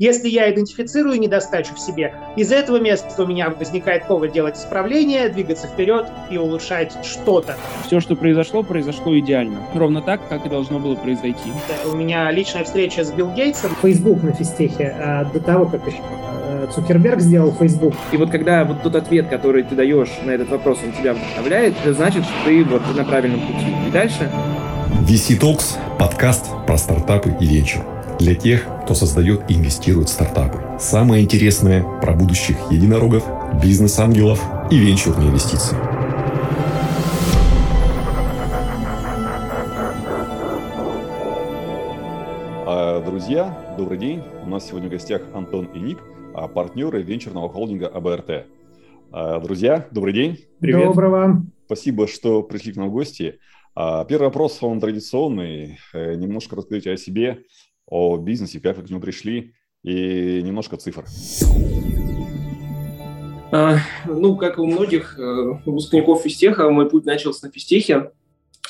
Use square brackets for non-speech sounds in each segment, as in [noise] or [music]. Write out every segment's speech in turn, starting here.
Если я идентифицирую недостачу в себе, из этого места у меня возникает повод делать исправление, двигаться вперед и улучшать что-то. Все, что произошло, произошло идеально. Ровно так, как и должно было произойти. У меня личная встреча с Билл Гейтсом. Facebook на физтехе а до того, как еще э, Цукерберг сделал Facebook. И вот когда вот тот ответ, который ты даешь на этот вопрос, он тебя вдохновляет, это значит, что ты вот на правильном пути. И дальше... VC Talks – подкаст про стартапы и венчур. Для тех, кто создает и инвестирует в стартапы. Самое интересное про будущих единорогов, бизнес-ангелов и венчурные инвестиции. А, друзья, добрый день. У нас сегодня в гостях Антон и Ник, а, партнеры венчурного холдинга АБРТ. А, друзья, добрый день. Привет. Доброго. Спасибо, что пришли к нам в гости. Первый вопрос, он традиционный. Э, немножко расскажите о себе, о бизнесе, как вы к нему пришли, и немножко цифр. Ну, как и у многих э, выпускников физтеха, мой путь начался на физтехе.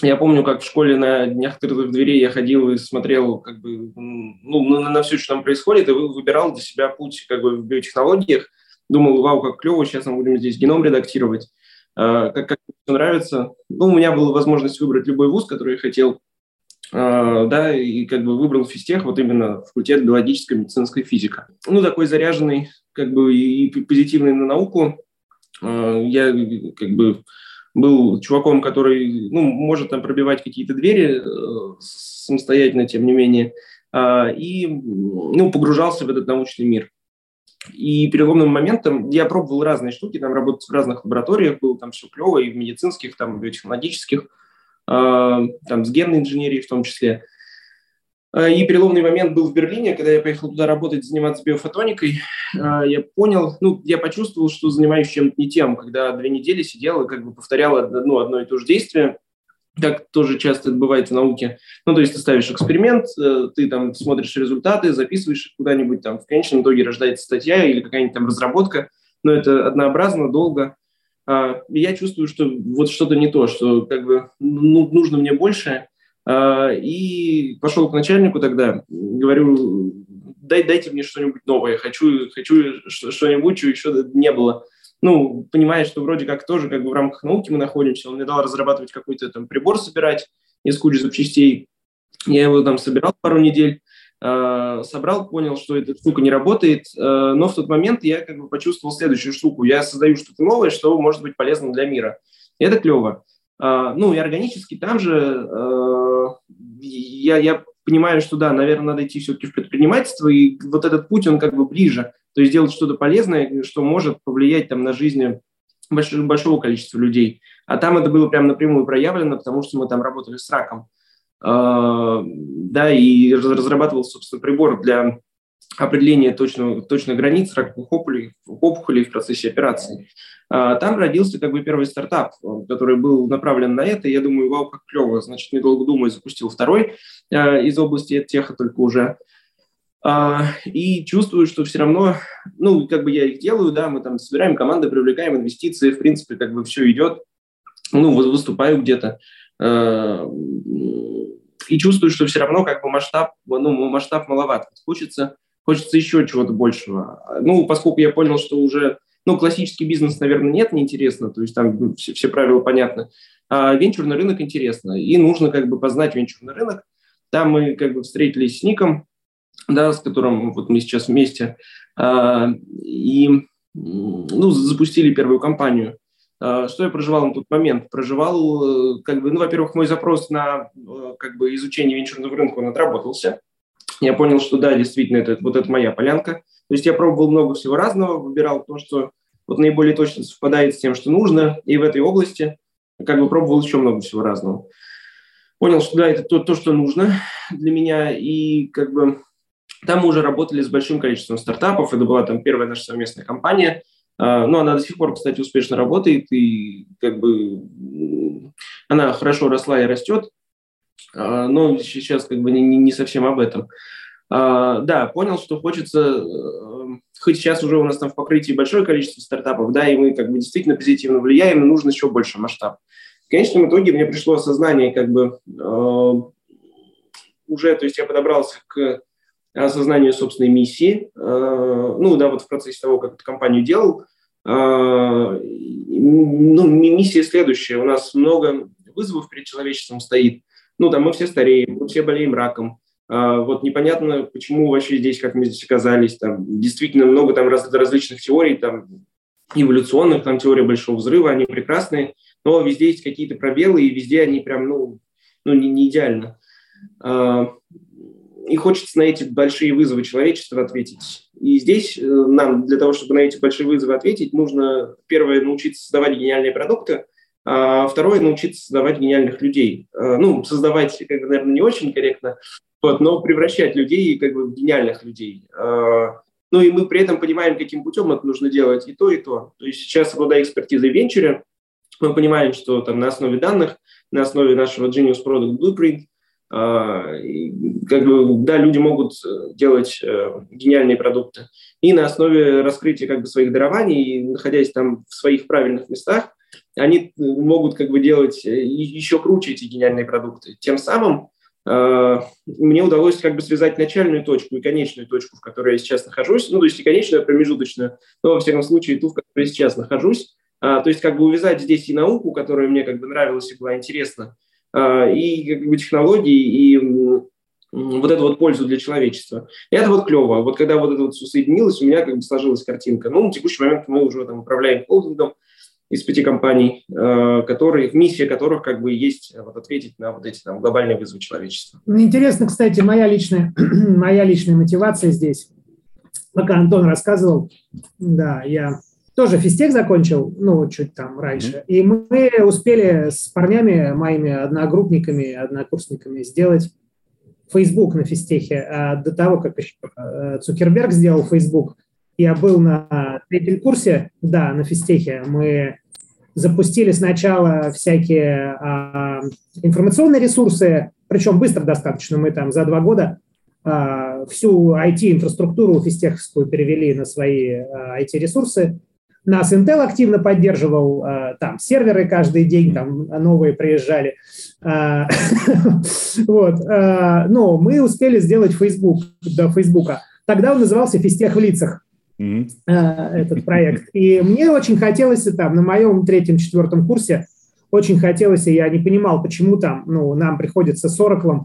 Я помню, как в школе на днях открытых дверей я ходил и смотрел как бы, ну, на, на все, что там происходит, и выбирал для себя путь как бы, в биотехнологиях. Думал, вау, как клево, сейчас мы будем здесь геном редактировать. А, как, как нравится. Ну, у меня была возможность выбрать любой вуз, который я хотел. Uh, да, и как бы выбрал физтех, вот именно факультет биологической медицинской физика. Ну, такой заряженный, как бы, и позитивный на науку. Uh, я как бы был чуваком, который, ну, может там пробивать какие-то двери э, самостоятельно, тем не менее, э, и, ну, погружался в этот научный мир. И переломным моментом я пробовал разные штуки, там работать в разных лабораториях, было там все клево, и в медицинских, там, в биотехнологических, там, с генной инженерией в том числе. Э, и переломный момент был в Берлине, когда я поехал туда работать, заниматься биофотоникой. Э, я понял, ну, я почувствовал, что занимаюсь чем-то не тем, когда две недели сидел и как бы повторял одно, одно и то же действие, как тоже часто это бывает в науке. Ну, то есть ты ставишь эксперимент, э, ты там смотришь результаты, записываешь их куда-нибудь, там в конечном итоге рождается статья или какая-нибудь там разработка, но это однообразно, долго. И я чувствую, что вот что-то не то, что как бы ну, нужно мне больше, а, и пошел к начальнику тогда, говорю, дай, дайте мне что-нибудь новое, хочу, хочу что-нибудь, что еще не было. Ну, понимая, что вроде как тоже как бы в рамках науки мы находимся, он мне дал разрабатывать какой-то там прибор собирать из кучи запчастей. Я его там собирал пару недель, собрал, понял, что эта штука не работает, э, но в тот момент я как бы почувствовал следующую штуку. Я создаю что-то новое, что может быть полезно для мира. И это клево. А, ну и органически там же э, я, я понимаю, что да, наверное, надо идти все-таки в предпринимательство, и вот этот путь, он как бы ближе, то есть делать что-то полезное, что может повлиять там на жизнь большого количества людей. А там это было прям напрямую проявлено, потому что мы там работали с раком. Uh, да, и разрабатывал, собственно, прибор для определения точного, точных границ раковых опухолей, опухолей в процессе операции. А, там родился как бы первый стартап, который был направлен на это. Я думаю, вау, как клево. Значит, недолго думая, запустил второй из области теха только уже. И чувствую, что все равно, ну, как бы я их делаю, да, мы там собираем команды, привлекаем инвестиции, в принципе, как бы все идет, ну, выступаю где-то. И чувствую, что все равно как бы масштаб, ну, масштаб маловат. Хочется, хочется еще чего-то большего. Ну, поскольку я понял, что уже ну, классический бизнес, наверное, нет, неинтересно, то есть там ну, все, все правила понятны. А венчурный рынок интересно, и нужно как бы познать венчурный рынок. Там мы как бы встретились с Ником, да, с которым вот мы сейчас вместе, а, и ну, запустили первую компанию. А, что я проживал на тот момент? Проживал, э, как бы, ну, во-первых, мой запрос на э, как бы изучение венчурного рынка, он отработался. Я понял, что да, действительно, это, вот это моя полянка. То есть я пробовал много всего разного, выбирал то, что вот наиболее точно совпадает с тем, что нужно, и в этой области как бы пробовал еще много всего разного. Понял, что да, это то, то что нужно для меня, и как бы там мы уже работали с большим количеством стартапов, это была там первая наша совместная компания, а, ну, она до сих пор, кстати, успешно работает, и как бы она хорошо росла и растет, а, но сейчас как бы не, не совсем об этом. А, да, понял, что хочется, э, хоть сейчас уже у нас там в покрытии большое количество стартапов, да, и мы как бы действительно позитивно влияем, но нужно еще больше масштаб. В конечном итоге мне пришло осознание как бы э, уже, то есть я подобрался к осознанию собственной миссии. Ну, да, вот в процессе того, как эту компанию делал, ну, миссия следующая. У нас много вызовов перед человечеством стоит. Ну, там мы все стареем, мы все болеем раком. Вот непонятно, почему вообще здесь, как мы здесь оказались. Там действительно много там раз, различных теорий, там эволюционных, там теория большого взрыва, они прекрасные, но везде есть какие-то пробелы, и везде они прям, ну, ну не, не идеально. И хочется на эти большие вызовы человечества ответить. И здесь э, нам для того, чтобы на эти большие вызовы ответить, нужно, первое, научиться создавать гениальные продукты, а второе, научиться создавать гениальных людей. А, ну, создавать, как бы, наверное, не очень корректно, вот, но превращать людей как бы, в гениальных людей. А, ну и мы при этом понимаем, каким путем это нужно делать и то, и то. То есть сейчас, обладая экспертизой в венчуре, мы понимаем, что там на основе данных, на основе нашего Genius Product Blueprint, э, как бы, да, люди могут э, делать э, гениальные продукты. И на основе раскрытия как бы, своих дарований, находясь там в своих правильных местах, они могут как бы делать э, еще круче эти гениальные продукты. Тем самым а, мне удалось как бы связать начальную точку и конечную точку, в которой я сейчас нахожусь, ну, то есть и конечную, и промежуточную, но, во всяком случае, ту, в которой я сейчас нахожусь. А, то есть как бы увязать здесь и науку, которая мне как бы нравилась и была интересна, а, и как бы технологии, и вот эту вот пользу для человечества. И это вот клево. Вот когда вот это вот все соединилось, у меня как бы сложилась картинка. Ну, на текущий момент мы уже там управляем холдингом, из пяти компаний, э, которые, миссия которых как бы есть вот, ответить на вот эти там, глобальные вызовы человечества. Ну, интересно, кстати, моя личная, [clears throat] моя личная мотивация здесь. Пока Антон рассказывал, да, я тоже физтех закончил, ну, чуть там раньше, и мы успели с парнями, моими одногруппниками, однокурсниками сделать Facebook на физтехе. А до того, как еще э, Цукерберг сделал Facebook, я был на третьем курсе, да, на физтехе. Мы запустили сначала всякие а, информационные ресурсы, причем быстро достаточно. Мы там за два года а, всю IT-инфраструктуру физтеховскую перевели на свои а, IT-ресурсы. Нас Intel активно поддерживал, а, там серверы каждый день там новые приезжали. А, [laughs] вот. А, но мы успели сделать Facebook до Фейсбука. Тогда он назывался «Физтех в лицах» этот проект. И мне очень хотелось там на моем третьем-четвертом курсе очень хотелось, и я не понимал, почему там, ну, нам приходится с Oracle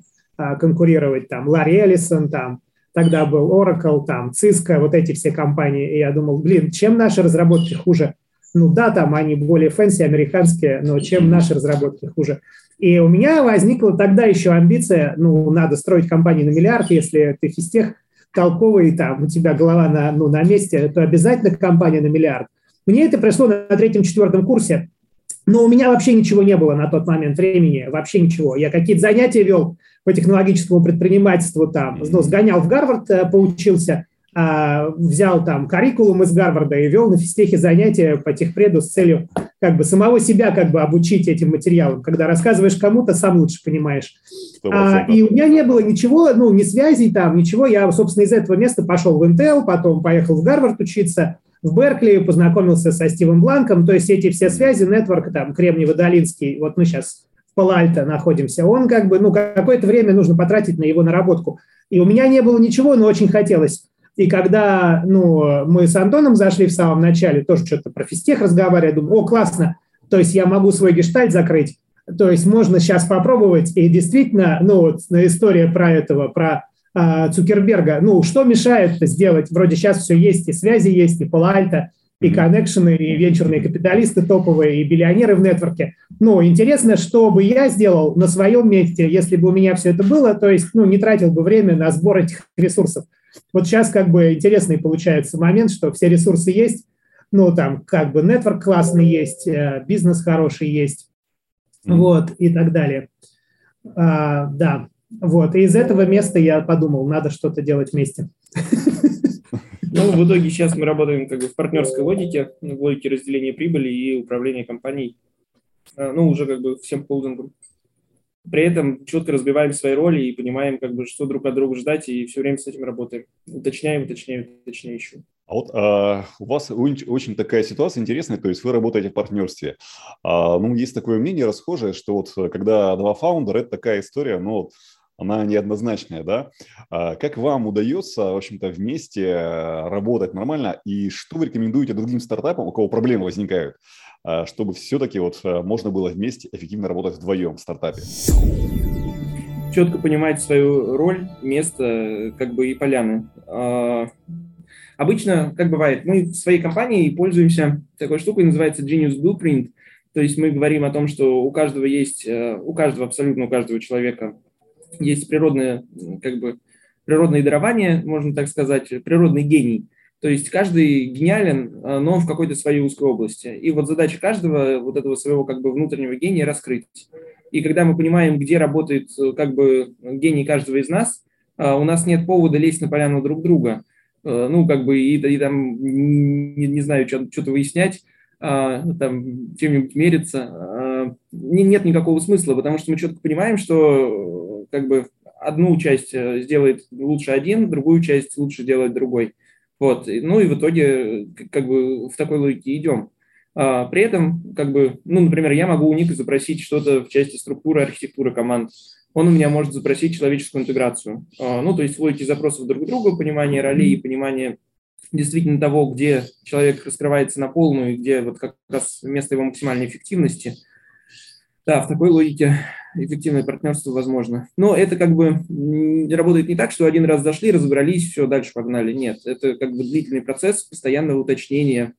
конкурировать, там, Ларри Эллисон, там, тогда был Oracle, там, Cisco, вот эти все компании, и я думал, блин, чем наши разработки хуже? Ну да, там они более fancy, американские, но чем наши разработки хуже? И у меня возникла тогда еще амбиция, ну, надо строить компанию на миллиард, если ты физтех, толковый, там, у тебя голова на, ну, на месте, то обязательно компания на миллиард. Мне это пришло на третьем-четвертом курсе, но у меня вообще ничего не было на тот момент времени, вообще ничего. Я какие-то занятия вел по технологическому предпринимательству, там, ну, сгонял в Гарвард, э, поучился, а, взял там карикулум из Гарварда и вел на физтехе занятия по техпреду с целью как бы самого себя как бы обучить этим материалам. Когда рассказываешь кому-то, сам лучше понимаешь. А, и у меня не было ничего, ну, ни связей там, ничего. Я, собственно, из этого места пошел в Intel, потом поехал в Гарвард учиться, в Беркли, познакомился со Стивом Бланком. То есть эти все связи, нетворк, там, Кремниево-Долинский, вот мы сейчас Палальто находимся, он как бы, ну, какое-то время нужно потратить на его наработку. И у меня не было ничего, но очень хотелось. И когда ну, мы с Антоном зашли в самом начале, тоже что-то про физтех разговаривали, думаю, о, классно, то есть я могу свой гештальт закрыть, то есть можно сейчас попробовать, и действительно, ну, вот история про этого, про э, Цукерберга, ну, что мешает сделать? Вроде сейчас все есть, и связи есть, и Пала и коннекшены, и венчурные капиталисты топовые, и биллионеры в нетворке. Ну, интересно, что бы я сделал на своем месте, если бы у меня все это было, то есть, ну, не тратил бы время на сбор этих [laughs] ресурсов. Вот сейчас как бы интересный получается момент, что все ресурсы есть, ну, там как бы нетворк классный есть, э, бизнес хороший есть, mm-hmm. вот, и так далее. А, да, вот, и из этого места я подумал, надо что-то делать вместе. Ну, в итоге сейчас мы работаем как бы в партнерской логике, в логике разделения прибыли и управления компанией, а, ну, уже как бы всем холдингом при этом четко разбиваем свои роли и понимаем, как бы, что друг от друга ждать, и все время с этим работаем. Уточняем, уточняем, уточняем еще. А вот а, у вас очень, такая ситуация интересная, то есть вы работаете в партнерстве. А, ну, есть такое мнение расхожее, что вот когда два фаундера, это такая история, ну, она неоднозначная, да? А как вам удается, в общем-то, вместе работать нормально, и что вы рекомендуете другим стартапам, у кого проблемы возникают, чтобы все-таки вот можно было вместе эффективно работать вдвоем в стартапе? четко понимать свою роль, место, как бы и поляны. А, обычно, как бывает, мы в своей компании пользуемся такой штукой, называется Genius Blueprint. То есть мы говорим о том, что у каждого есть, э, у каждого, абсолютно у каждого человека есть природное, как бы, природное дарование, можно так сказать, природный гений. То есть каждый гениален, э, но в какой-то своей узкой области. И вот задача каждого вот этого своего как бы внутреннего гения раскрыть. И когда мы понимаем, где работает э, как бы гений каждого из нас, э, у нас нет повода лезть на поляну друг друга. Э, ну, как бы, и, и там, не, не знаю, что-то выяснять, там, чем-нибудь мериться. Нет никакого смысла, потому что мы четко понимаем, что как бы одну часть сделает лучше один, другую часть лучше делает другой. Вот. Ну и в итоге как бы в такой логике идем. А, при этом, как бы, ну, например, я могу у Ника запросить что-то в части структуры, архитектуры команд. Он у меня может запросить человеческую интеграцию. А, ну, то есть логики запросов друг к другу, понимание ролей и понимание действительно того, где человек раскрывается на полную, где вот как раз место его максимальной эффективности. Да, в такой логике эффективное партнерство возможно. Но это как бы работает не так, что один раз зашли, разобрались, все, дальше погнали. Нет, это как бы длительный процесс постоянного уточнения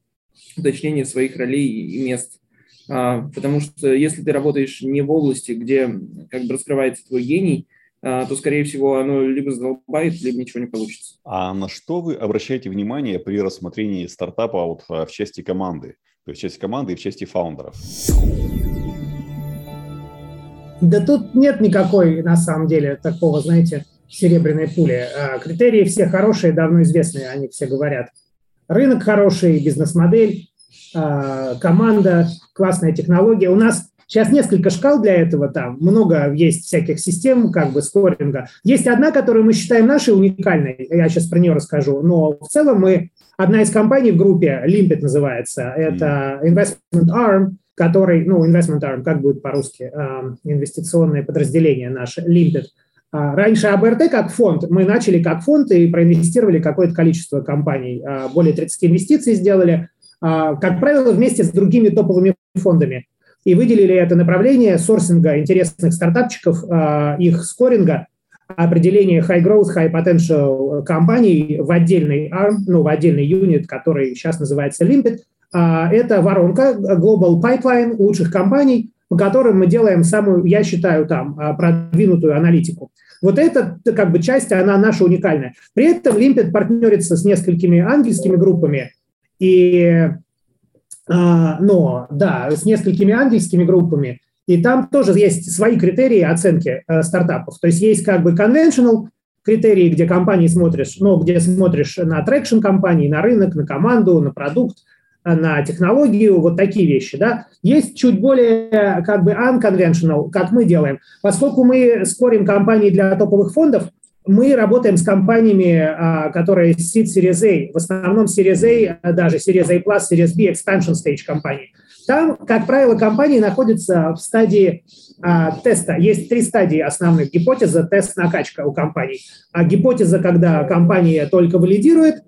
уточнение своих ролей и мест. А, потому что если ты работаешь не в области, где как бы раскрывается твой гений, а, то, скорее всего, оно либо задолбает, либо ничего не получится. А на что вы обращаете внимание при рассмотрении стартапа вот в части команды? То есть в части команды и в части фаундеров? Да тут нет никакой, на самом деле, такого, знаете, серебряной пули. А, критерии все хорошие, давно известные, они все говорят – рынок хороший, бизнес-модель, а, команда, классная технология. У нас сейчас несколько шкал для этого, там много есть всяких систем, как бы скоринга. Есть одна, которую мы считаем нашей уникальной, я сейчас про нее расскажу, но в целом мы, одна из компаний в группе, Limpet называется, это Investment Arm, который, ну, Investment Arm, как будет по-русски, а, инвестиционное подразделение наше, Limpet – а, раньше АБРТ как фонд, мы начали как фонд и проинвестировали какое-то количество компаний, а, более 30 инвестиций сделали, а, как правило, вместе с другими топовыми фондами. И выделили это направление сорсинга интересных стартапчиков, их скоринга, определение high growth, high potential компаний в отдельный arm, ну, в отдельный юнит, который сейчас называется Limpet. Это воронка, global pipeline лучших компаний, по которым мы делаем самую, я считаю, там, продвинутую аналитику. Вот эта как бы часть, она наша уникальная. При этом Limpet партнерится с несколькими ангельскими группами, и, а, но, да, с несколькими ангельскими группами, и там тоже есть свои критерии оценки э, стартапов. То есть есть как бы conventional критерии, где компании смотришь, ну, где смотришь на traction компании, на рынок, на команду, на продукт, на технологию, вот такие вещи, да. Есть чуть более как бы unconventional, как мы делаем. Поскольку мы скорим компании для топовых фондов, мы работаем с компаниями, а, которые Seed Series A, в основном Series A, даже Series A+, Series B, Expansion Stage компании. Там, как правило, компании находятся в стадии а, теста. Есть три стадии основных. Гипотеза, тест, накачка у компаний. А гипотеза, когда компания только валидирует,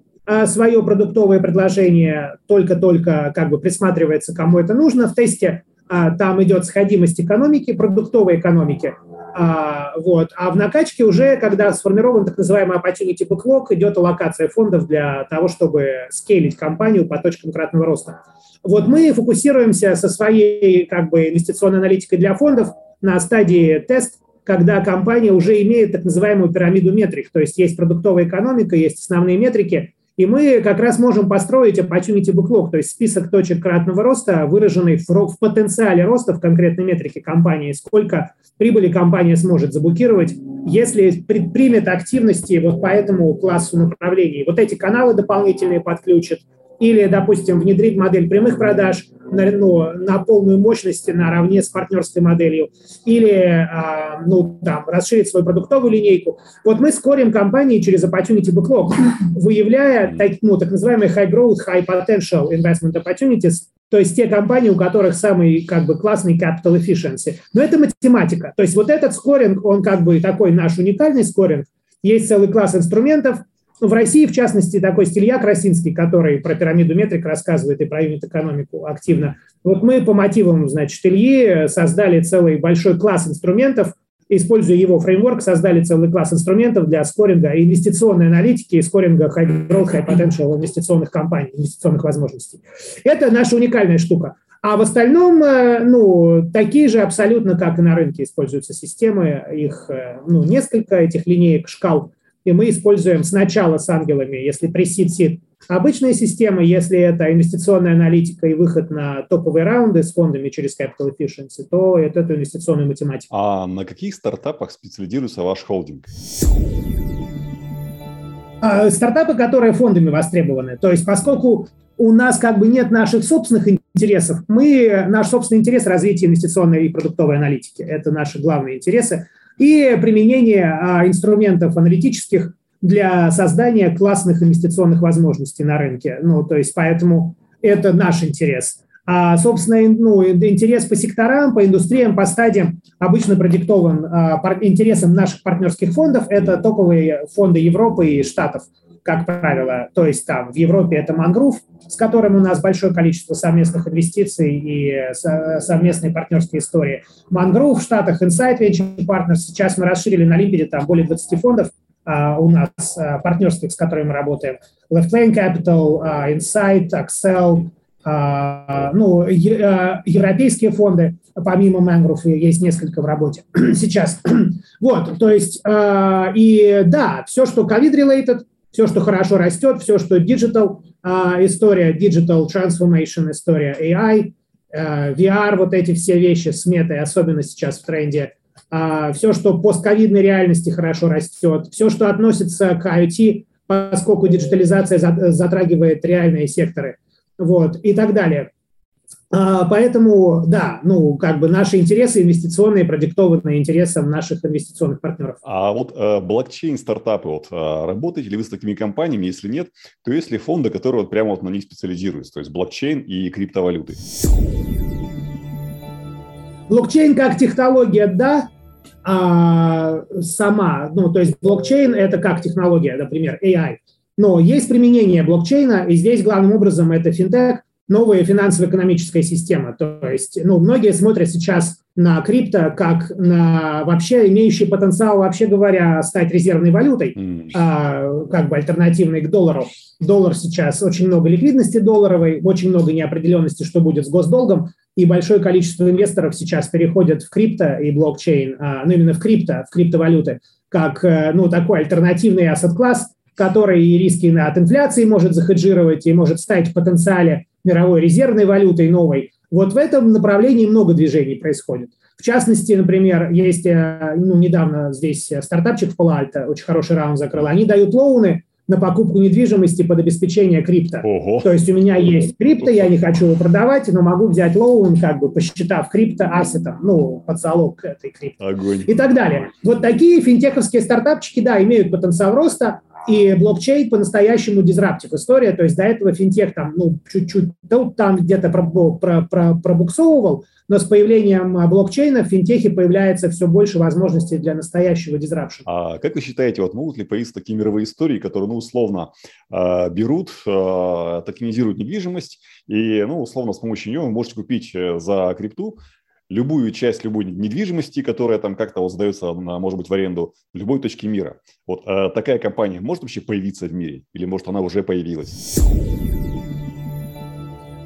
свое продуктовое предложение, только-только как бы присматривается, кому это нужно. В тесте а, там идет сходимость экономики, продуктовой экономики. А, вот. а в накачке уже, когда сформирован так называемый opportunity backlog, идет аллокация фондов для того, чтобы скейлить компанию по точкам кратного роста. Вот мы фокусируемся со своей как бы, инвестиционной аналитикой для фондов на стадии тест, когда компания уже имеет так называемую пирамиду метрик, то есть есть продуктовая экономика, есть основные метрики, и мы как раз можем построить opportunity backlog, то есть список точек кратного роста, выраженный в, потенциале роста в конкретной метрике компании, сколько прибыли компания сможет заблокировать, если предпримет активности вот по этому классу направлений. Вот эти каналы дополнительные подключат, или, допустим, внедрить модель прямых продаж на, ну, на полную мощность наравне с партнерской моделью, или а, ну, там, расширить свою продуктовую линейку. Вот мы скорим компании через Opportunity Backlog, [laughs] выявляя так, ну, так называемые high growth, high potential investment opportunities, то есть те компании, у которых самый как бы классный capital efficiency. Но это математика. То есть вот этот скоринг, он как бы такой наш уникальный скоринг. Есть целый класс инструментов. В России, в частности, такой Стилья Красинский, который про пирамиду метрик рассказывает и про юнит-экономику активно. Вот мы по мотивам, значит, Ильи создали целый большой класс инструментов, используя его фреймворк, создали целый класс инструментов для скоринга инвестиционной аналитики и скоринга high growth, high potential инвестиционных компаний, инвестиционных возможностей. Это наша уникальная штука. А в остальном, э, ну, такие же абсолютно, как и на рынке, используются системы. Их, э, ну, несколько этих линеек, шкал. И мы используем сначала с ангелами, если пресид сид обычные системы, если это инвестиционная аналитика и выход на топовые раунды с фондами через Capital Efficiency, то это, это инвестиционная математика. А на каких стартапах специализируется ваш холдинг? А, стартапы, которые фондами востребованы. То есть поскольку у нас как бы нет наших собственных интересов, мы, наш собственный интерес – развитие инвестиционной и продуктовой аналитики. Это наши главные интересы. И применение а, инструментов аналитических для создания классных инвестиционных возможностей на рынке. Ну, то есть поэтому это наш интерес. А, собственно, ну, интерес по секторам, по индустриям, по стадиям обычно продиктован а, интересом наших партнерских фондов. Это топовые фонды Европы и Штатов, как правило. То есть там в Европе это Мангрув, с которым у нас большое количество совместных инвестиций и совместные партнерские истории. Мангрув в Штатах, Insight Venture Partners. Сейчас мы расширили на Лимпеде там более 20 фондов. А, у нас а, партнерских, с которыми мы работаем. Left Lane Capital, а, Insight, Axel, ну, европейские фонды, помимо Mangrove, есть несколько в работе [clears throat] сейчас. [clears throat] вот, то есть, и да, все, что COVID-related, все, что хорошо растет, все, что digital история, digital transformation история, AI, VR, вот эти все вещи с метой, особенно сейчас в тренде, а, все, что постковидной реальности хорошо растет, все, что относится к IoT, поскольку диджитализация затрагивает реальные секторы, вот, и так далее. А, поэтому, да, ну, как бы наши интересы инвестиционные продиктованы интересам наших инвестиционных партнеров. А вот э, блокчейн-стартапы, вот, э, работаете ли вы с такими компаниями? Если нет, то есть ли фонды, которые вот прямо вот на них специализируются, то есть блокчейн и криптовалюты? Блокчейн как технология, да, а, сама, ну, то есть блокчейн – это как технология, например, AI. Но есть применение блокчейна, и здесь главным образом это финтех, новая финансово-экономическая система. То есть, ну, многие смотрят сейчас на крипто как на вообще имеющий потенциал, вообще говоря, стать резервной валютой, mm. а, как бы альтернативной к доллару. Доллар сейчас очень много ликвидности долларовой, очень много неопределенности, что будет с госдолгом, и большое количество инвесторов сейчас переходят в крипто и блокчейн, а, ну именно в крипто, в криптовалюты, как э, ну, такой альтернативный ассет-класс, который и риски от инфляции может захеджировать и может стать в потенциале мировой резервной валютой новой. Вот в этом направлении много движений происходит. В частности, например, есть э, ну, недавно здесь стартапчик в Палальто, очень хороший раунд закрыл. Они дают лоуны на покупку недвижимости под обеспечение крипто. Ого. То есть у меня есть крипто, я не хочу его продавать, но могу взять лоун, как бы посчитав крипто ассетом, ну, под залог этой крипто. Огонь. И так далее. Вот такие финтеховские стартапчики, да, имеют потенциал роста, и блокчейн по-настоящему дизраптив история, то есть до этого финтех там, ну, чуть-чуть там где-то пробуксовывал, но с появлением а, блокчейна в финтехе появляется все больше возможностей для настоящего дизрапшена. А как вы считаете, вот могут ли появиться такие мировые истории, которые, ну, условно, э, берут, э, токенизируют недвижимость, и, ну, условно, с помощью нее вы можете купить э, за крипту любую часть любой недвижимости, которая там как-то вот сдается, на, может быть, в аренду в любой точке мира. Вот э, такая компания может вообще появиться в мире? Или, может, она уже появилась?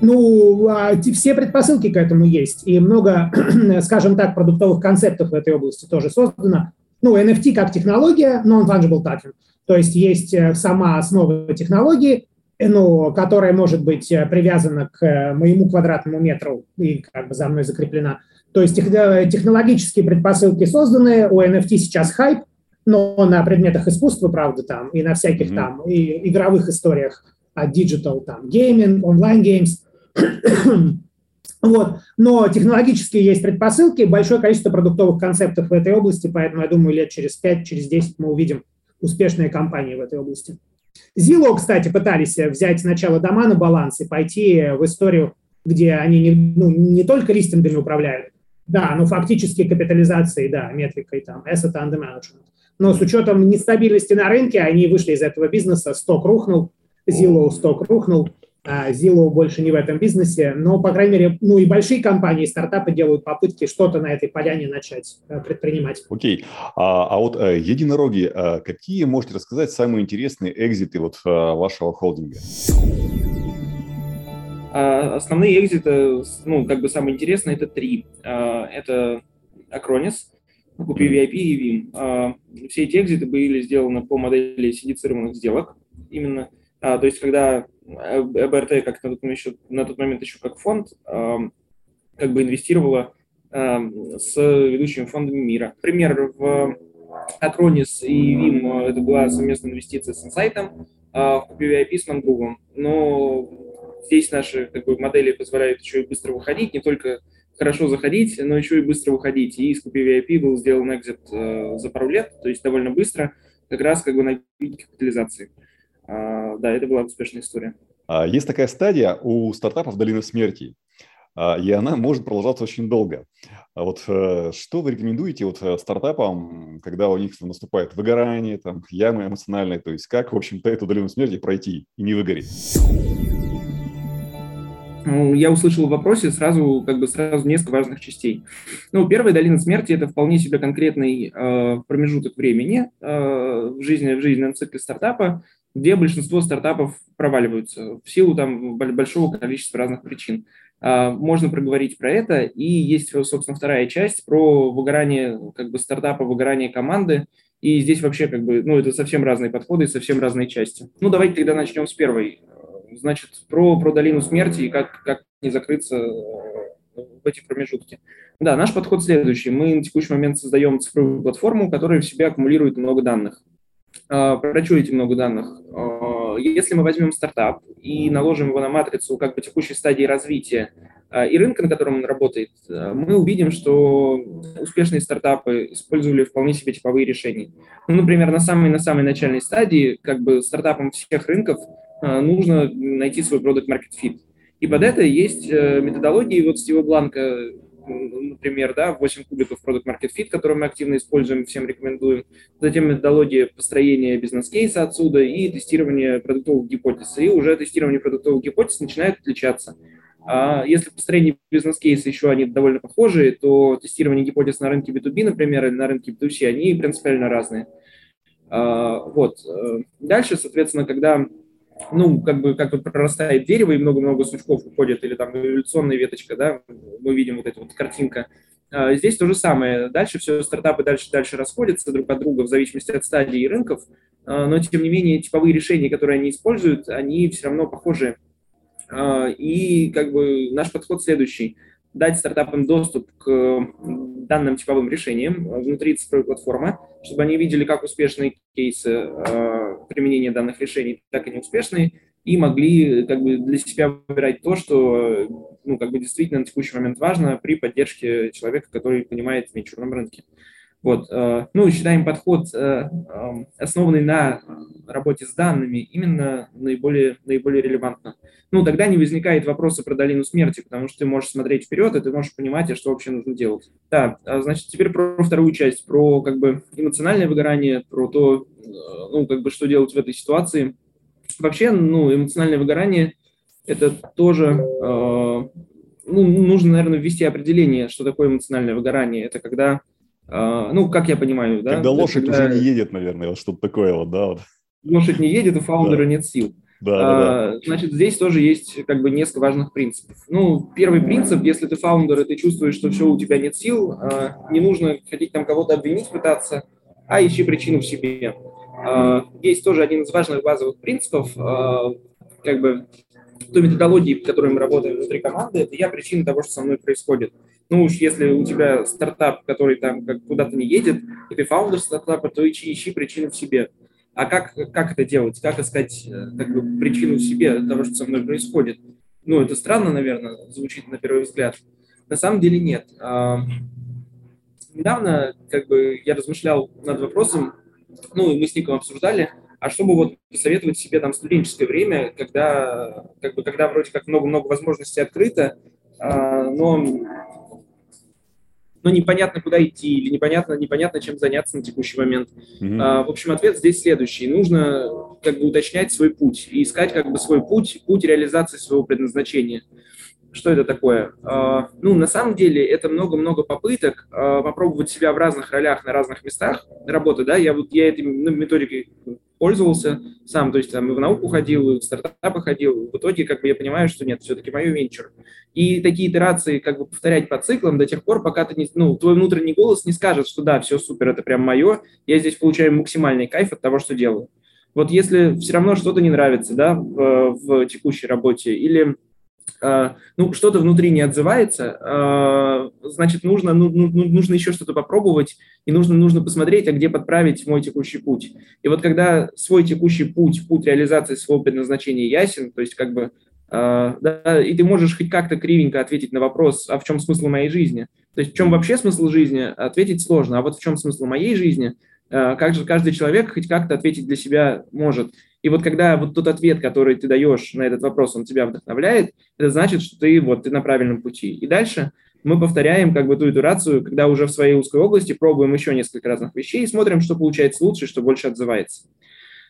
Ну, а, все предпосылки к этому есть. И много, [clears throat] скажем так, продуктовых концептов в этой области тоже создано. Ну, NFT как технология, non-fungible token. То есть есть э, сама основа технологии, ну, которая может быть привязана к моему квадратному метру и как бы за мной закреплена. То есть технологические предпосылки созданы, у NFT сейчас хайп, но на предметах искусства, правда, там, и на всяких mm-hmm. там и игровых историях, а digital, там, gaming, online games. [clears throat] вот. Но технологически есть предпосылки, большое количество продуктовых концептов в этой области, поэтому я думаю, лет через 5, через 10 мы увидим успешные компании в этой области. Zillow, кстати, пытались взять сначала дома на баланс и пойти в историю где они не, ну, не только листингами управляют, да, но фактически капитализацией, да, метрикой там, asset under management. Но с учетом нестабильности на рынке они вышли из этого бизнеса, сток рухнул, Zillow сток рухнул, а Zillow больше не в этом бизнесе, но, по крайней мере, ну и большие компании, стартапы делают попытки что-то на этой поляне начать э, предпринимать. Окей. А, а вот э, единороги, э, какие можете рассказать самые интересные экзиты вот вашего холдинга? А, основные экзиты, ну, как бы самые интересные, это три. А, это Acronis, Купи VIP и Vim. А, все эти экзиты были сделаны по модели синдицированных сделок. Именно, то есть, когда ЭБРТ, как на тот, момент еще, на тот момент еще как фонд, как бы инвестировала с ведущими фондами мира. Пример в Acronis и Vim это была совместная инвестиция с Insight, в Купи VIP с Мангрувом. Но здесь наши как бы, модели позволяют еще и быстро выходить, не только хорошо заходить, но еще и быстро выходить. И из VIP был сделан экзит э, за пару лет, то есть довольно быстро, как раз как бы на капитализации. А, да, это была успешная история. А, есть такая стадия у стартапов долины смерти, а, и она может продолжаться очень долго. А вот э, что вы рекомендуете вот э, стартапам, когда у них наступает выгорание, там, ямы эмоциональные, то есть как, в общем-то, эту долину смерти пройти и не выгореть? Ну, я услышал в вопросе сразу, как бы сразу несколько важных частей. Ну, первая долина смерти – это вполне себе конкретный э, промежуток времени э, в, жизни, в жизненном цикле стартапа, где большинство стартапов проваливаются в силу там большого количества разных причин. Э, можно проговорить про это, и есть, собственно, вторая часть про выгорание как бы стартапа, выгорание команды, и здесь вообще как бы, ну, это совсем разные подходы и совсем разные части. Ну, давайте тогда начнем с первой Значит, про, про долину смерти и как, как не закрыться э, в эти промежутки. Да, наш подход следующий. Мы на текущий момент создаем цифровую платформу, которая в себя аккумулирует много данных. А, про что эти много данных? А, если мы возьмем стартап и наложим его на матрицу как бы текущей стадии развития а, и рынка, на котором он работает, мы увидим, что успешные стартапы использовали вполне себе типовые решения. Ну, например, на самой, на самой начальной стадии как бы стартапам всех рынков – нужно найти свой продукт market fit. И под это есть э, методологии, вот Стива Бланка, например, да, 8 кубиков Product Market Fit, который мы активно используем, всем рекомендуем. Затем методология построения бизнес-кейса отсюда и тестирование продуктовых гипотез. И уже тестирование продуктовых гипотез начинает отличаться. А если построение бизнес-кейса еще они довольно похожие, то тестирование гипотез на рынке B2B, например, или на рынке B2C, они принципиально разные. А, вот. Э, дальше, соответственно, когда ну, как бы, как вот прорастает дерево и много-много сучков уходит, или там эволюционная веточка, да, мы видим вот эта вот картинка. А, здесь то же самое. Дальше все стартапы дальше-дальше расходятся друг от друга в зависимости от стадии и рынков, а, но, тем не менее, типовые решения, которые они используют, они все равно похожи. А, и как бы наш подход следующий – дать стартапам доступ к данным типовым решениям внутри цифровой платформы, чтобы они видели как успешные кейсы э, применения данных решений, так и неуспешные, и могли как бы для себя выбирать то, что ну, как бы действительно на текущий момент важно при поддержке человека, который понимает в венчурном рынке. Вот, э, ну, считаем подход, э, основанный на работе с данными, именно наиболее, наиболее релевантно. Ну, тогда не возникает вопроса про долину смерти, потому что ты можешь смотреть вперед, и ты можешь понимать, а что вообще нужно делать. Да, а, значит, теперь про вторую часть, про как бы эмоциональное выгорание, про то, э, ну, как бы что делать в этой ситуации. Вообще, ну, эмоциональное выгорание – это тоже ну, нужно, наверное, ввести определение, что такое эмоциональное выгорание. Это когда ну, как я понимаю, да. Когда лошадь когда... уже не едет, наверное, вот что-то такое вот, да. Вот. Лошадь не едет, у фаундера да. нет сил. Да, да, да. А, значит, здесь тоже есть как бы несколько важных принципов. Ну, первый принцип, если ты фаундер, и ты чувствуешь, что все, у тебя нет сил, а, не нужно хотеть там кого-то обвинить пытаться, а ищи причину в себе. Есть тоже один из важных базовых принципов, как бы той методологии, в которой мы работаем внутри команды, это я причина того, что со мной происходит. Ну уж если у тебя стартап, который там как куда-то не едет, и ты фаундер стартапа, то ищи, ищи причину в себе. А как, как это делать? Как искать э, как бы, причину в себе того, что со мной происходит? Ну, это странно, наверное, звучит на первый взгляд. На самом деле нет. Недавно как бы, я размышлял над вопросом, ну, и мы с Ником обсуждали, а чтобы вот посоветовать себе там студенческое время, когда, как бы, когда вроде как много-много возможностей открыто, а, но но непонятно, куда идти, или непонятно, непонятно чем заняться на текущий момент. Mm-hmm. А, в общем, ответ здесь следующий. Нужно как бы уточнять свой путь и искать как бы свой путь, путь реализации своего предназначения. Что это такое? А, ну, на самом деле, это много-много попыток а, попробовать себя в разных ролях на разных местах работы, да, я вот я этой ну, методикой пользовался сам, то есть там и в науку ходил, и в стартапы ходил. В итоге как бы я понимаю, что нет, все-таки мое венчур. И такие итерации как бы повторять по циклам до тех пор, пока ты не, ну, твой внутренний голос не скажет, что да, все супер, это прям мое, я здесь получаю максимальный кайф от того, что делаю. Вот если все равно что-то не нравится, да, в, в текущей работе, или ну, что-то внутри не отзывается, а, значит, нужно, ну, ну, ну, нужно еще что-то попробовать, и нужно, нужно посмотреть, а где подправить мой текущий путь. И вот когда свой текущий путь, путь реализации своего предназначения ясен, то есть как бы, а, да, и ты можешь хоть как-то кривенько ответить на вопрос, а в чем смысл моей жизни? То есть в чем вообще смысл жизни, ответить сложно, а вот в чем смысл моей жизни, как же каждый человек хоть как-то ответить для себя может. И вот когда вот тот ответ, который ты даешь на этот вопрос, он тебя вдохновляет, это значит, что ты вот ты на правильном пути. И дальше мы повторяем как бы ту итерацию, когда уже в своей узкой области пробуем еще несколько разных вещей и смотрим, что получается лучше, что больше отзывается.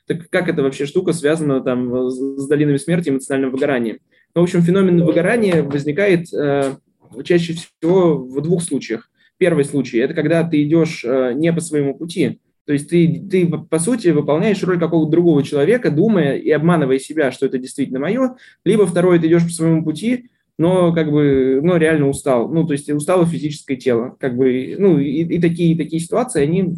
Так как эта вообще штука связана там с долинами смерти и эмоциональным выгоранием? Ну, в общем, феномен выгорания возникает э, чаще всего в двух случаях. Первый случай – это когда ты идешь э, не по своему пути, то есть ты, ты, по сути, выполняешь роль какого-то другого человека, думая и обманывая себя, что это действительно мое. Либо второе, ты идешь по своему пути, но как бы, но реально устал. Ну, то есть устало физическое тело. Как бы, ну, и, и такие, такие ситуации, они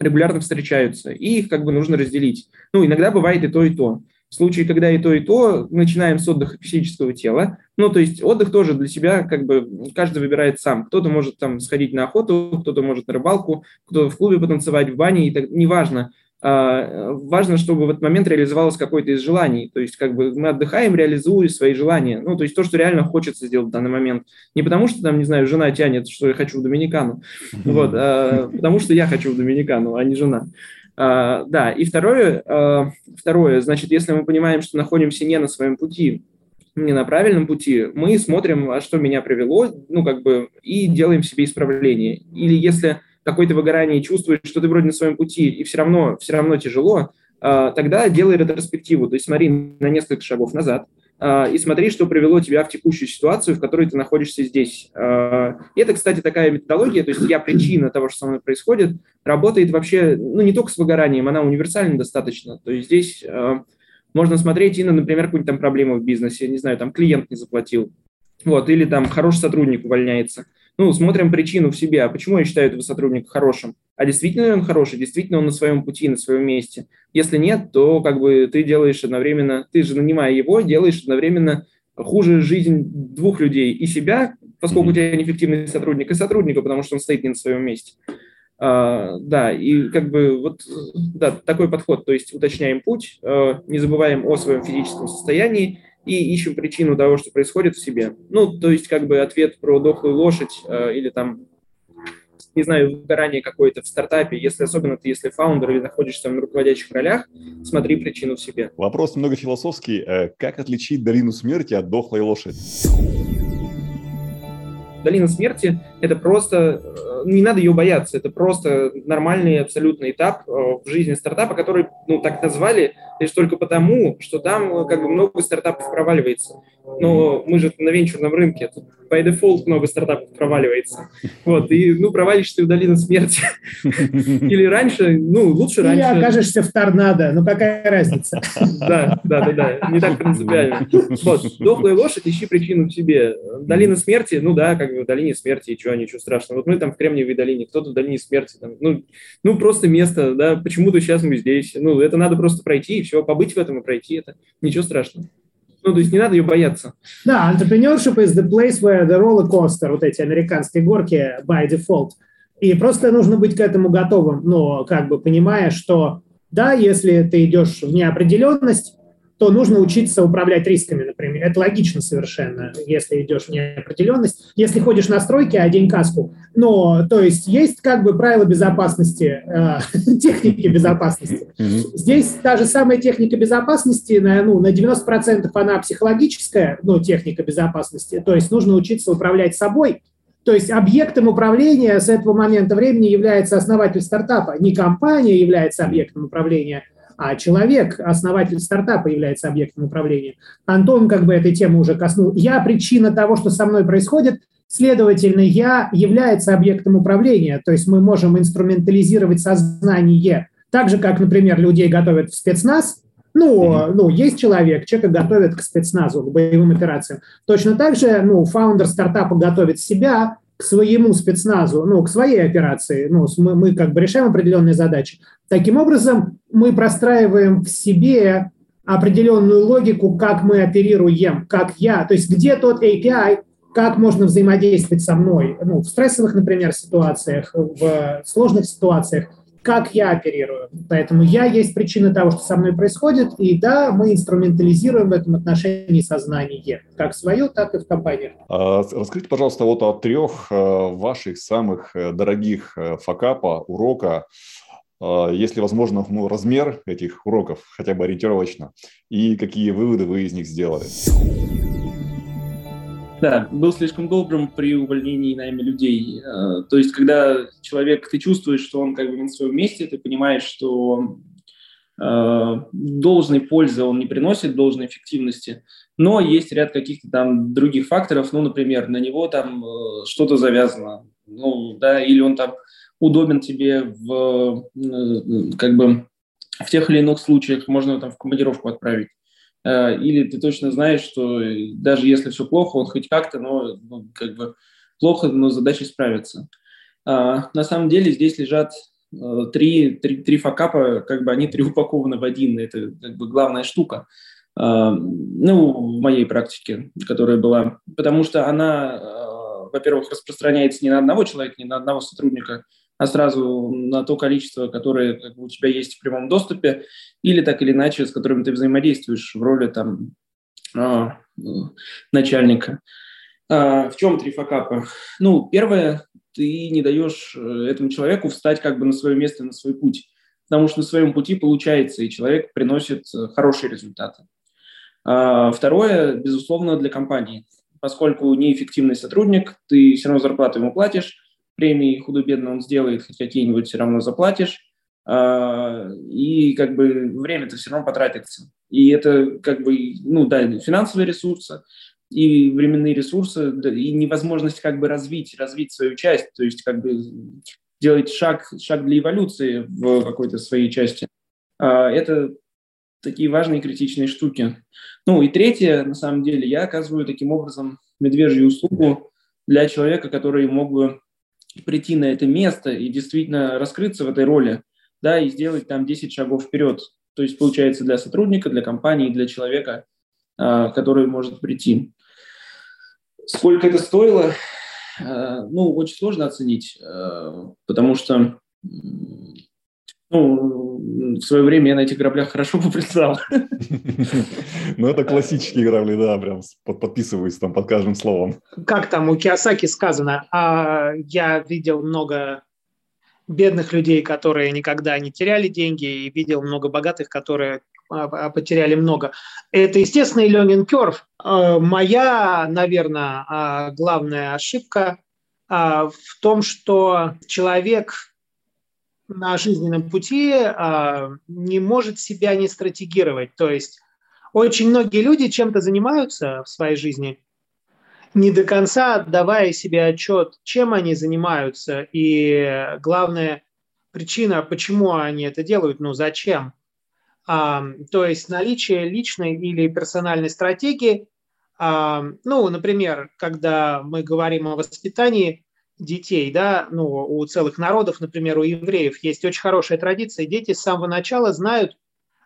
регулярно встречаются, и их как бы нужно разделить. Ну, иногда бывает и то, и то. В случае, когда и то, и то, начинаем с отдыха физического тела. Ну, то есть отдых тоже для себя, как бы, каждый выбирает сам. Кто-то может там сходить на охоту, кто-то может на рыбалку, кто-то в клубе потанцевать, в бане, и так, неважно. А, важно, чтобы в этот момент реализовалось какое-то из желаний. То есть, как бы мы отдыхаем, реализуя свои желания. Ну, то есть то, что реально хочется сделать в данный момент. Не потому, что там, не знаю, жена тянет, что я хочу в Доминикану, вот, а потому что я хочу в Доминикану, а не жена. Uh, да, и второе, uh, второе, значит, если мы понимаем, что находимся не на своем пути, не на правильном пути, мы смотрим, а что меня привело, ну, как бы, и делаем себе исправление. Или если какое-то выгорание чувствуешь, что ты вроде на своем пути, и все равно, все равно тяжело, тогда делай ретроспективу, то есть смотри на несколько шагов назад, а, и смотри, что привело тебя в текущую ситуацию, в которой ты находишься здесь. А, и это, кстати, такая методология, то есть я причина того, что со мной происходит, работает вообще, ну, не только с выгоранием, она универсальна достаточно. То есть здесь а, можно смотреть и на, например, какую-нибудь там проблему в бизнесе, не знаю, там клиент не заплатил, вот, или там хороший сотрудник увольняется ну, смотрим причину в себе, а почему я считаю этого сотрудника хорошим? А действительно ли он хороший, действительно он на своем пути, на своем месте? Если нет, то как бы ты делаешь одновременно, ты же нанимая его, делаешь одновременно хуже жизнь двух людей и себя, поскольку mm-hmm. у тебя неэффективный сотрудник, и сотрудника, потому что он стоит не на своем месте. Uh, да, и как бы вот да, такой подход, то есть уточняем путь, uh, не забываем о своем физическом состоянии и ищем причину того, что происходит в себе. Ну, то есть как бы ответ про дохлую лошадь э, или там, не знаю, выгорание какое-то в стартапе, если особенно ты, если фаундер или находишься на руководящих ролях, смотри причину в себе. Вопрос много философский. Э, как отличить долину смерти от дохлой лошади? Долина смерти – это просто, э, не надо ее бояться, это просто нормальный абсолютный этап э, в жизни стартапа, который, ну, так назвали, лишь только потому, что там как бы много стартапов проваливается. Но мы же на венчурном рынке, тут by default много стартапов проваливается. Вот, и, ну, провалишься в долину смерти. [laughs] Или раньше, ну, лучше раньше. Или окажешься в торнадо, ну, какая разница? [laughs] Да, да, да, да, не так принципиально. Вот, дохлая лошадь, ищи причину в себе. Долина смерти, ну да, как бы в долине смерти, и чего, ничего страшного. Вот мы там в Кремниевой долине, кто-то в долине смерти, там, ну, ну, просто место, да, почему-то сейчас мы здесь. Ну, это надо просто пройти, и все, побыть в этом и пройти это. Ничего страшного. Ну, то есть не надо ее бояться. Да, entrepreneurship is the place where the roller coaster, вот эти американские горки by default. И просто нужно быть к этому готовым, но как бы понимая, что да, если ты идешь в неопределенность, то нужно учиться управлять рисками, например. Это логично совершенно, если идешь в неопределенность. Если ходишь на стройки, одень каску. Но, то есть, есть как бы правила безопасности, э, [laughs] техники безопасности. Здесь та же самая техника безопасности, на, ну, на 90% она психологическая, ну, техника безопасности. То есть, нужно учиться управлять собой, то есть объектом управления с этого момента времени является основатель стартапа. Не компания является объектом управления, а человек, основатель стартапа, является объектом управления. Антон как бы этой темы уже коснул. Я причина того, что со мной происходит, следовательно, я является объектом управления. То есть мы можем инструментализировать сознание. Так же, как, например, людей готовят в спецназ, ну, ну, есть человек, человека готовят к спецназу, к боевым операциям. Точно так же, ну, фаундер стартапа готовит себя к своему спецназу, ну, к своей операции. Ну, мы, мы как бы решаем определенные задачи. Таким образом, мы простраиваем в себе определенную логику, как мы оперируем, как я, то есть где тот API, как можно взаимодействовать со мной, ну, в стрессовых, например, ситуациях, в сложных ситуациях, как я оперирую. Поэтому я есть причина того, что со мной происходит, и да, мы инструментализируем в этом отношении сознание, как свое, так и в компаниях. А, расскажите, пожалуйста, вот о трех э, ваших самых э, дорогих э, факапа, урока, если возможно, ну, размер этих уроков, хотя бы ориентировочно, и какие выводы вы из них сделали? Да, был слишком добрым при увольнении и найме людей. Э, то есть, когда человек, ты чувствуешь, что он как бы на своем месте, ты понимаешь, что э, должной пользы он не приносит, должной эффективности, но есть ряд каких-то там других факторов, ну, например, на него там э, что-то завязано, ну, да, или он там удобен тебе в, как бы, в тех или иных случаях, можно его там в командировку отправить. Э, или ты точно знаешь, что даже если все плохо, он хоть как-то, но ну, как бы плохо, но задача справится. А, на самом деле здесь лежат э, три, три, три факапа, как бы они три упакованы в один, это как бы главная штука. Ну, в моей практике, которая была, потому что она, э, во-первых, распространяется не на одного человека, не на одного сотрудника, а сразу на то количество, которое как бы, у тебя есть в прямом доступе, или так или иначе, с которыми ты взаимодействуешь в роли там а, начальника. А, в чем три факапа? Ну, первое, ты не даешь э, этому человеку встать как бы на свое место, на свой путь, потому что на своем пути получается, и человек приносит э, хорошие результаты. А, второе, безусловно, для компании. Поскольку неэффективный сотрудник, ты все равно зарплату ему платишь, премии худо-бедно он сделает, хоть какие-нибудь все равно заплатишь, а, и как бы время-то все равно потратится. И это как бы, ну да, финансовые ресурсы, и временные ресурсы, и невозможность как бы развить, развить свою часть, то есть как бы делать шаг, шаг для эволюции в какой-то своей части. А, это такие важные критичные штуки. Ну и третье, на самом деле, я оказываю таким образом медвежью услугу для человека, который мог бы прийти на это место и действительно раскрыться в этой роли, да, и сделать там 10 шагов вперед. То есть получается для сотрудника, для компании, для человека, а, который может прийти. Сколько это стоило? А, ну, очень сложно оценить, а, потому что ну, в свое время я на этих граблях хорошо [laughs] поплясал. [laughs] Ну, это классические грабли, да, прям подписываюсь там под каждым словом. Как там у Киосаки сказано, а, я видел много бедных людей, которые никогда не теряли деньги, и видел много богатых, которые а, а, потеряли много. Это, естественный learning curve. Моя, наверное, главная ошибка в том, что человек на жизненном пути а, не может себя не стратегировать. То есть очень многие люди чем-то занимаются в своей жизни, не до конца отдавая себе отчет, чем они занимаются. И главная причина, почему они это делают, ну зачем. А, то есть наличие личной или персональной стратегии. А, ну, например, когда мы говорим о воспитании, детей, да, ну, у целых народов, например, у евреев есть очень хорошая традиция. Дети с самого начала знают,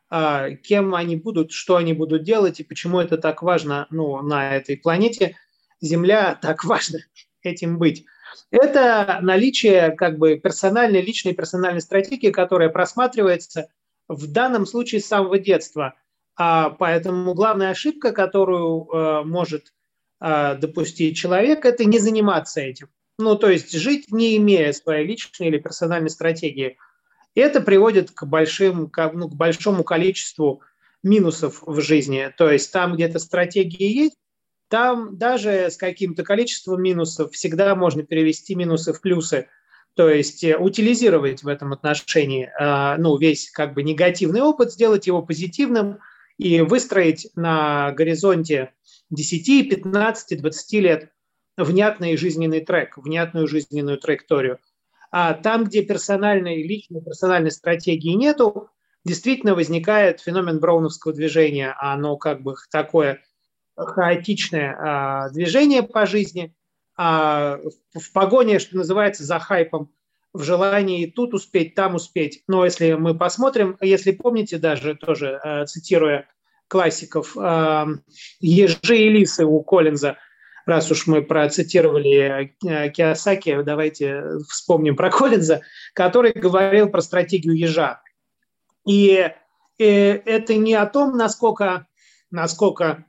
а, кем они будут, что они будут делать и почему это так важно ну, на этой планете. Земля [laughs] так важно этим быть. Это наличие как бы персональной, личной персональной стратегии, которая просматривается в данном случае с самого детства. А, поэтому главная ошибка, которую а, может а, допустить человек, это не заниматься этим. Ну, то есть жить, не имея своей личной или персональной стратегии. И это приводит к, большим, к, ну, к большому количеству минусов в жизни. То есть там, где-то стратегии есть, там даже с каким-то количеством минусов всегда можно перевести минусы в плюсы. То есть э, утилизировать в этом отношении э, ну, весь как бы негативный опыт, сделать его позитивным и выстроить на горизонте 10, 15, 20 лет внятный жизненный трек, внятную жизненную траекторию. А там, где персональной, личной персональной стратегии нету, действительно возникает феномен броуновского движения. Оно как бы такое хаотичное а, движение по жизни, а, в, в погоне, что называется, за хайпом, в желании тут успеть, там успеть. Но если мы посмотрим, если помните даже, тоже а, цитируя классиков, а, «Ежи и лисы» у Коллинза, раз уж мы процитировали а, Киосаки, давайте вспомним про Коллинза, который говорил про стратегию ежа. И, и э, это не о том, насколько, насколько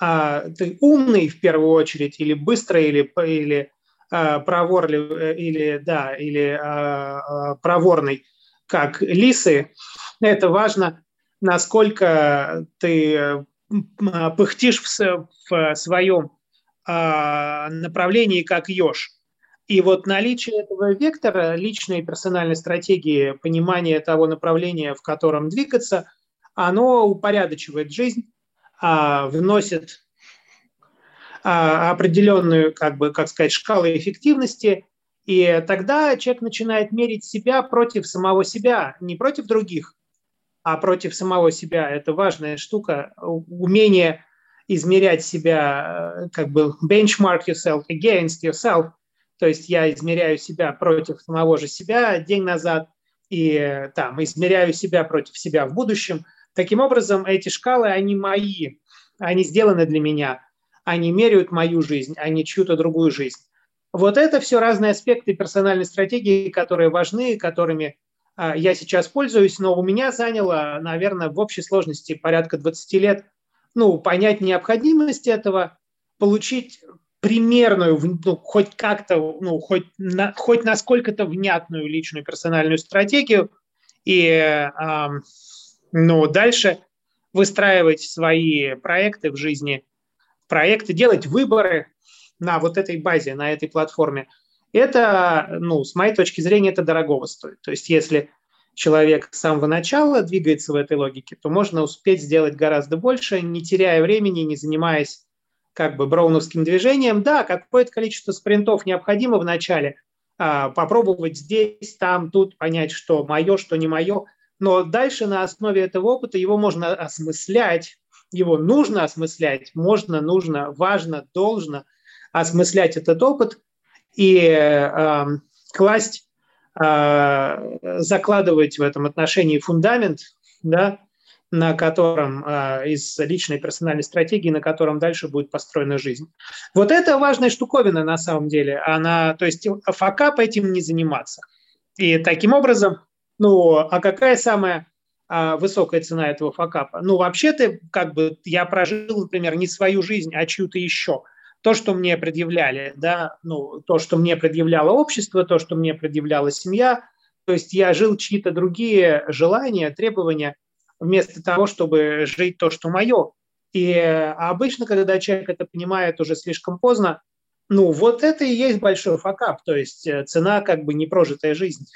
а, ты умный в первую очередь, или быстрый, или, или а, проворливый, э, или, да, или а, а, проворный, как лисы, это важно, насколько ты пыхтишь в, в своем направлении, как еж. И вот наличие этого вектора, личной персональной стратегии, понимание того направления, в котором двигаться, оно упорядочивает жизнь, а, вносит а, определенную, как бы, как сказать, шкалу эффективности, и тогда человек начинает мерить себя против самого себя, не против других, а против самого себя. Это важная штука, умение измерять себя, как бы benchmark yourself against yourself, то есть я измеряю себя против самого же себя день назад и там измеряю себя против себя в будущем – Таким образом, эти шкалы, они мои, они сделаны для меня, они меряют мою жизнь, а не чью-то другую жизнь. Вот это все разные аспекты персональной стратегии, которые важны, которыми а, я сейчас пользуюсь, но у меня заняло, наверное, в общей сложности порядка 20 лет ну, понять необходимость этого, получить примерную, ну, хоть как-то, ну, хоть, на, хоть насколько-то внятную личную персональную стратегию и э, но дальше выстраивать свои проекты в жизни, проекты, делать выборы на вот этой базе, на этой платформе, это, ну, с моей точки зрения, это дорогого стоит. То есть если человек с самого начала двигается в этой логике, то можно успеть сделать гораздо больше, не теряя времени, не занимаясь как бы броуновским движением. Да, какое-то количество спринтов необходимо в начале, а, попробовать здесь, там, тут, понять, что мое, что не мое – но дальше на основе этого опыта его можно осмыслять, его нужно осмыслять, можно, нужно, важно, должно осмыслять этот опыт и э, класть, закладывать в этом отношении фундамент, да, на котором э, из личной персональной стратегии, на котором дальше будет построена жизнь. Вот это важная штуковина на самом деле. Она, то есть факап этим не заниматься. И таким образом ну, а какая самая а, высокая цена этого факапа? Ну, вообще-то, как бы, я прожил, например, не свою жизнь, а чью-то еще. То, что мне предъявляли, да, ну, то, что мне предъявляло общество, то, что мне предъявляла семья, то есть я жил чьи-то другие желания, требования, вместо того, чтобы жить то, что мое. И а обычно, когда человек это понимает уже слишком поздно, ну, вот это и есть большой факап, то есть э, цена как бы непрожитая жизнь. [laughs]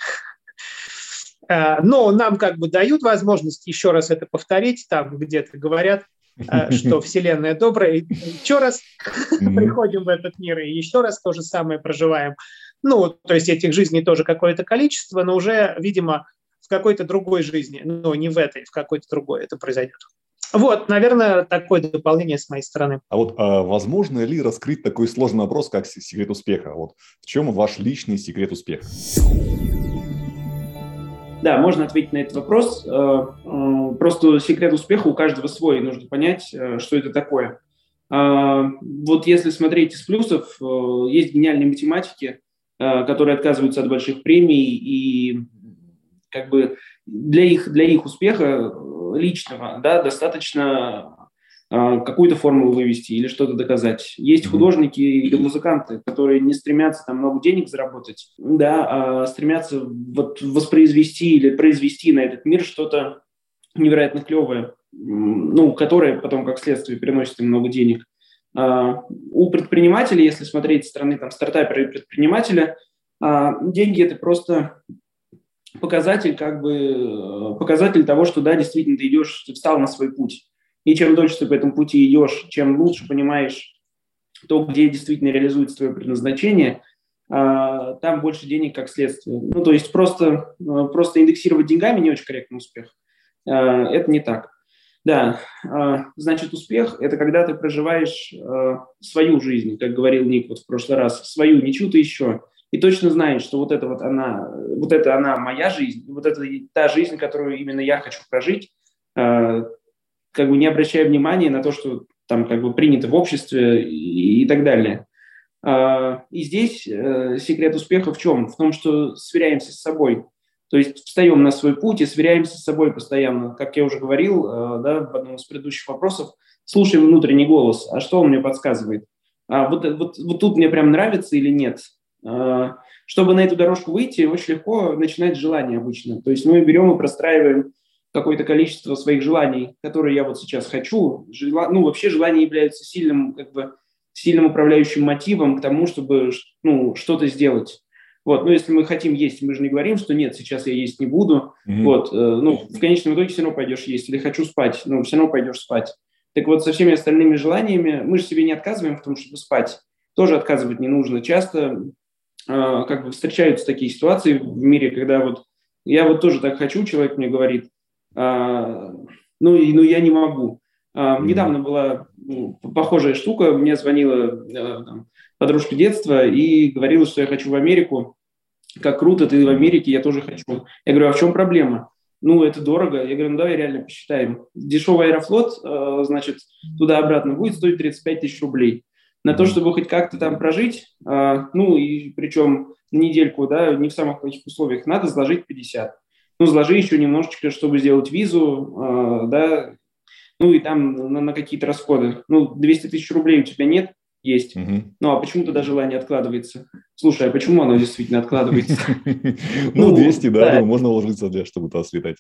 Э, но нам как бы дают возможность еще раз это повторить, там где-то говорят, что [laughs] Вселенная добрая, и еще раз приходим в этот мир, и еще раз то же самое проживаем. Ну, то есть этих жизней тоже какое-то количество, но уже, видимо, в какой-то другой жизни, но не в этой, в какой-то другой это произойдет. Вот, наверное, такое дополнение с моей стороны. А вот а возможно ли раскрыть такой сложный вопрос, как секрет успеха? Вот в чем ваш личный секрет успеха? Да, можно ответить на этот вопрос. Э, э, просто секрет успеха у каждого свой, нужно понять, э, что это такое. Вот если смотреть из плюсов, есть гениальные математики, которые отказываются от больших премий и как бы для их, для их успеха личного, да, достаточно какую-то формулу вывести или что-то доказать. Есть художники или музыканты, которые не стремятся там много денег заработать, да, а стремятся вот воспроизвести или произвести на этот мир что-то невероятно клевое, ну, которое потом, как следствие, приносит им много денег. А, у предпринимателей, если смотреть со стороны там, стартапера и предпринимателя, а, деньги – это просто показатель, как бы, показатель того, что да, действительно ты идешь, ты встал на свой путь. И чем дольше ты по этому пути идешь, чем лучше понимаешь то, где действительно реализуется твое предназначение, а, там больше денег как следствие. Ну, то есть просто, а, просто индексировать деньгами не очень корректный успех. А, это не так. Да, значит, успех – это когда ты проживаешь свою жизнь, как говорил Ник вот в прошлый раз, свою, не чью-то еще, и точно знаешь, что вот это вот она, вот это она моя жизнь, вот это та жизнь, которую именно я хочу прожить, как бы не обращая внимания на то, что там как бы принято в обществе и, и так далее. А, и здесь э, секрет успеха в чем? В том, что сверяемся с собой. То есть встаем на свой путь и сверяемся с собой постоянно. Как я уже говорил э, да, в одном из предыдущих вопросов, слушаем внутренний голос. А что он мне подсказывает? А вот, вот, вот тут мне прям нравится или нет? А, чтобы на эту дорожку выйти, очень легко начинать с желания обычно. То есть мы берем и простраиваем какое-то количество своих желаний, которые я вот сейчас хочу. Жела... Ну, вообще желания являются сильным, как бы, сильным управляющим мотивом к тому, чтобы ну, что-то сделать. Вот, ну, если мы хотим есть, мы же не говорим, что нет, сейчас я есть не буду. Mm-hmm. Вот, э, ну, в конечном итоге все равно пойдешь есть. Или хочу спать, ну, все равно пойдешь спать. Так вот, со всеми остальными желаниями мы же себе не отказываем в том, чтобы спать. Тоже отказывать не нужно. Часто э, как бы встречаются такие ситуации в мире, когда вот я вот тоже так хочу, человек мне говорит, ну, и, ну, я не могу. А, недавно была ну, похожая штука. Мне звонила э, там, подружка детства и говорила, что я хочу в Америку. Как круто, ты в Америке, я тоже хочу. Я говорю, а в чем проблема? Ну, это дорого. Я говорю, ну, давай реально посчитаем. Дешевый аэрофлот, э, значит, туда-обратно будет стоить 35 тысяч рублей. На то, чтобы хоть как-то там прожить, э, ну, и причем на недельку, да, не в самых плохих условиях, надо сложить 50 ну, сложи еще немножечко, чтобы сделать визу, э, да, ну и там на, на какие-то расходы. Ну, 200 тысяч рублей у тебя нет, есть. Угу. Ну, а почему тогда желание откладывается? Слушай, а почему оно действительно откладывается? [laughs] Ну, 200, да, ну, можно уложиться, для чтобы туда слетать.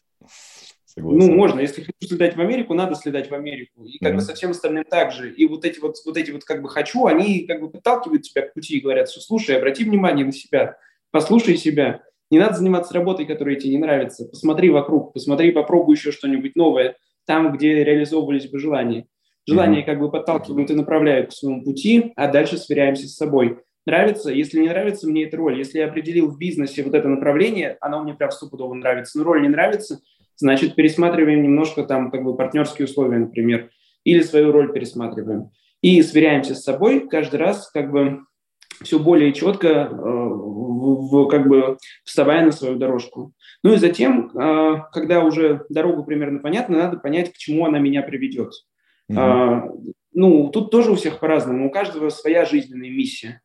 Ну, можно. Если хочу слетать в Америку, надо слетать в Америку. И как бы со всем остальным так же. И вот эти вот, вот эти вот как бы хочу, они как бы подталкивают тебя к пути и говорят, что слушай, обрати внимание на себя, послушай себя. Не надо заниматься работой, которая тебе не нравится. Посмотри вокруг, посмотри, попробуй еще что-нибудь новое, там, где реализовывались бы желания. Желания mm-hmm. как бы подталкивают и направляют к своему пути, а дальше сверяемся с собой. Нравится? Если не нравится мне эта роль, если я определил в бизнесе вот это направление, оно мне прям стопудово нравится, но роль не нравится, значит, пересматриваем немножко там как бы партнерские условия, например, или свою роль пересматриваем. И сверяемся с собой каждый раз, как бы все более четко, э, в, как бы вставая на свою дорожку. Ну и затем, э, когда уже дорогу примерно понятна, надо понять, к чему она меня приведет. Mm-hmm. Ну, тут тоже у всех по-разному, у каждого своя жизненная миссия.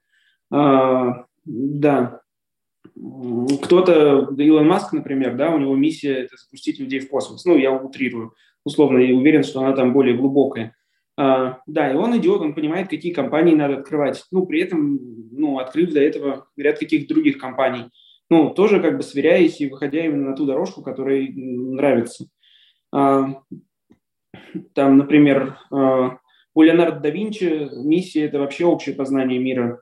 Да. Кто-то, Илон Маск, например, да, у него миссия – это запустить людей в космос. Ну, я утрирую условно, и уверен, что она там более глубокая. А, да, и он идет, он понимает, какие компании надо открывать. Ну, при этом, ну, открыв до этого ряд каких-то других компаний. Ну, тоже как бы сверяясь и выходя именно на ту дорожку, которая нравится. А, там, например, а, у Леонардо да Винчи миссия – это вообще общее познание мира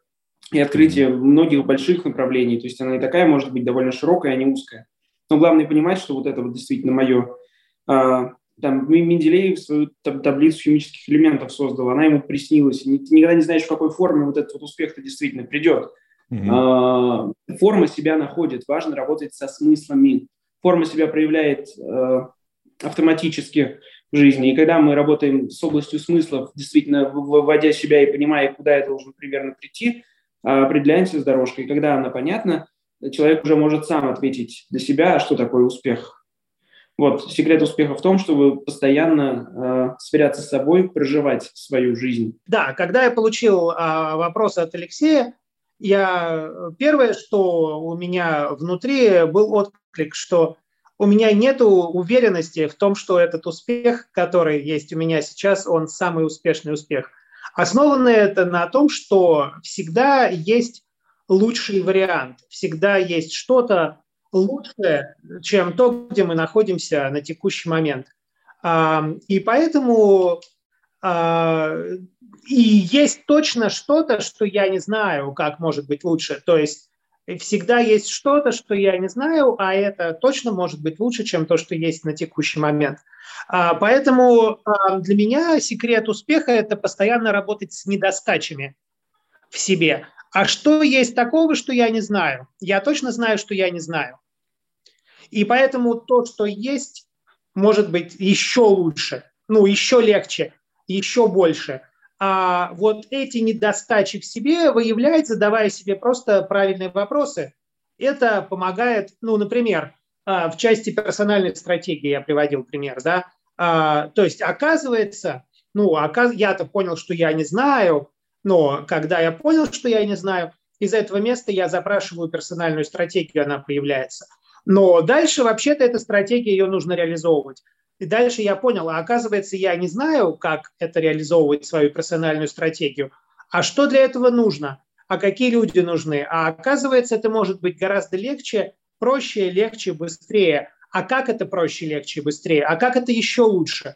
и открытие многих больших направлений. То есть она и такая может быть довольно широкая, а не узкая. Но главное понимать, что вот это вот действительно мое там Менделеев свою таблицу химических элементов создал, она ему приснилась. Ты никогда не знаешь, в какой форме вот этот вот успех-то действительно придет. Mm-hmm. А, форма себя находит, важно работать со смыслами. Форма себя проявляет а, автоматически в жизни. И когда мы работаем с областью смыслов, действительно выводя себя и понимая, куда я должен примерно прийти, а, определяемся с дорожкой. И когда она понятна, человек уже может сам ответить для себя, что такое успех. Вот, секрет успеха в том, чтобы постоянно э, сверяться с собой, проживать свою жизнь. Да, когда я получил э, вопрос от Алексея, я первое, что у меня внутри был отклик, что у меня нет уверенности в том, что этот успех, который есть у меня сейчас, он самый успешный успех. Основано это на том, что всегда есть лучший вариант, всегда есть что-то лучшее, чем то, где мы находимся на текущий момент. И поэтому а, и есть точно что-то, что я не знаю, как может быть лучше. То есть всегда есть что-то, что я не знаю, а это точно может быть лучше, чем то, что есть на текущий момент. А, поэтому а, для меня секрет успеха – это постоянно работать с недостачами в себе. А что есть такого, что я не знаю? Я точно знаю, что я не знаю. И поэтому то, что есть, может быть еще лучше, ну, еще легче, еще больше. А вот эти недостачи в себе выявлять, задавая себе просто правильные вопросы, это помогает, ну, например, а, в части персональной стратегии я приводил пример, да, а, то есть оказывается, ну, я-то понял, что я не знаю, но когда я понял, что я не знаю, из этого места я запрашиваю персональную стратегию, она появляется. Но дальше вообще-то эта стратегия, ее нужно реализовывать. И дальше я понял, а оказывается, я не знаю, как это реализовывать, свою персональную стратегию. А что для этого нужно? А какие люди нужны? А оказывается, это может быть гораздо легче, проще, легче, быстрее. А как это проще, легче, быстрее? А как это еще лучше?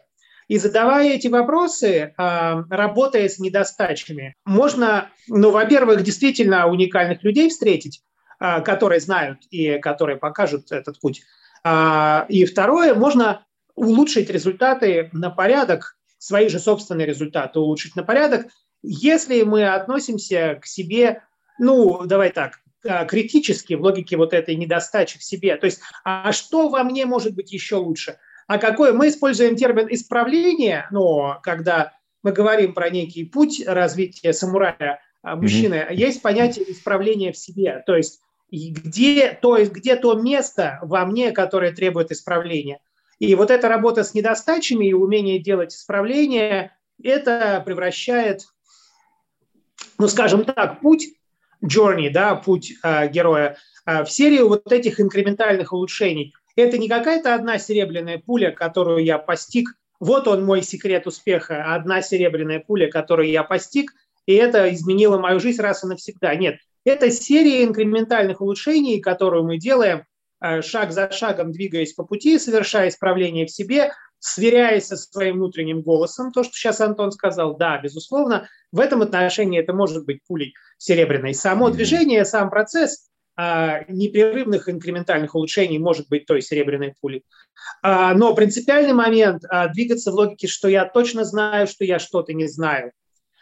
И задавая эти вопросы, а, работая с недостачами, можно, ну, во-первых, действительно уникальных людей встретить, а, которые знают и которые покажут этот путь. А, и второе, можно улучшить результаты на порядок, свои же собственные результаты улучшить на порядок, если мы относимся к себе, ну, давай так, критически в логике вот этой недостачи в себе. То есть, а что во мне может быть еще лучше? А какой? Мы используем термин исправление, но когда мы говорим про некий путь развития самурая, мужчины, mm-hmm. есть понятие исправления в себе. То есть где, то где то место во мне, которое требует исправления. И вот эта работа с недостачами и умение делать исправления, это превращает, ну, скажем так, путь journey, да, путь э, героя, э, в серию вот этих инкрементальных улучшений. Это не какая-то одна серебряная пуля, которую я постиг. Вот он мой секрет успеха, одна серебряная пуля, которую я постиг, и это изменило мою жизнь раз и навсегда. Нет, это серия инкрементальных улучшений, которую мы делаем э, шаг за шагом, двигаясь по пути, совершая исправление в себе, сверяясь со своим внутренним голосом, то, что сейчас Антон сказал, да, безусловно, в этом отношении это может быть пулей серебряной. Само движение, сам процесс непрерывных инкрементальных улучшений может быть той серебряной пулей. А, но принципиальный момент а, двигаться в логике, что я точно знаю, что я что-то не знаю.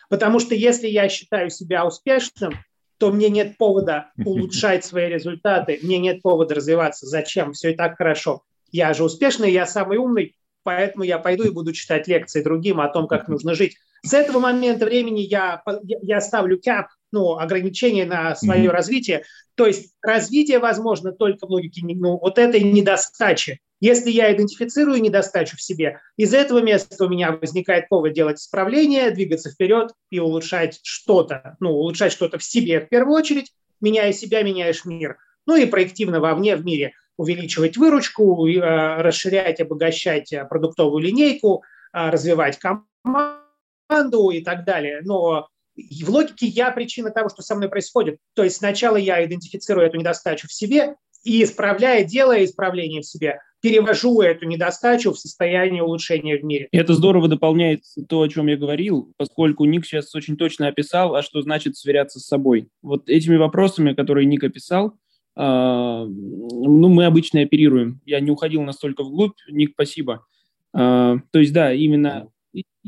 Потому что если я считаю себя успешным, то мне нет повода [laughs] улучшать свои результаты, мне нет повода развиваться. Зачем? Все и так хорошо. Я же успешный, я самый умный, поэтому я пойду и буду читать лекции другим о том, как нужно жить. С этого момента времени я, я ставлю кап, ну, ограничение на свое mm-hmm. развитие. То есть развитие возможно только в логике ну, вот этой недостачи. Если я идентифицирую недостачу в себе, из этого места у меня возникает повод делать исправление, двигаться вперед и улучшать что-то. Ну, улучшать что-то в себе в первую очередь. Меняя себя, меняешь мир. Ну и проективно вовне, в мире. Увеличивать выручку, э, расширять, обогащать э, продуктовую линейку, э, развивать команду и так далее. Но в логике я причина того, что со мной происходит. То есть сначала я идентифицирую эту недостачу в себе и исправляя, делая исправление в себе, перевожу эту недостачу в состояние улучшения в мире. Это здорово дополняет то, о чем я говорил, поскольку Ник сейчас очень точно описал, а что значит сверяться с собой. Вот этими вопросами, которые Ник описал, э, ну, мы обычно оперируем. Я не уходил настолько вглубь. Ник, спасибо. Э, то есть, да, именно,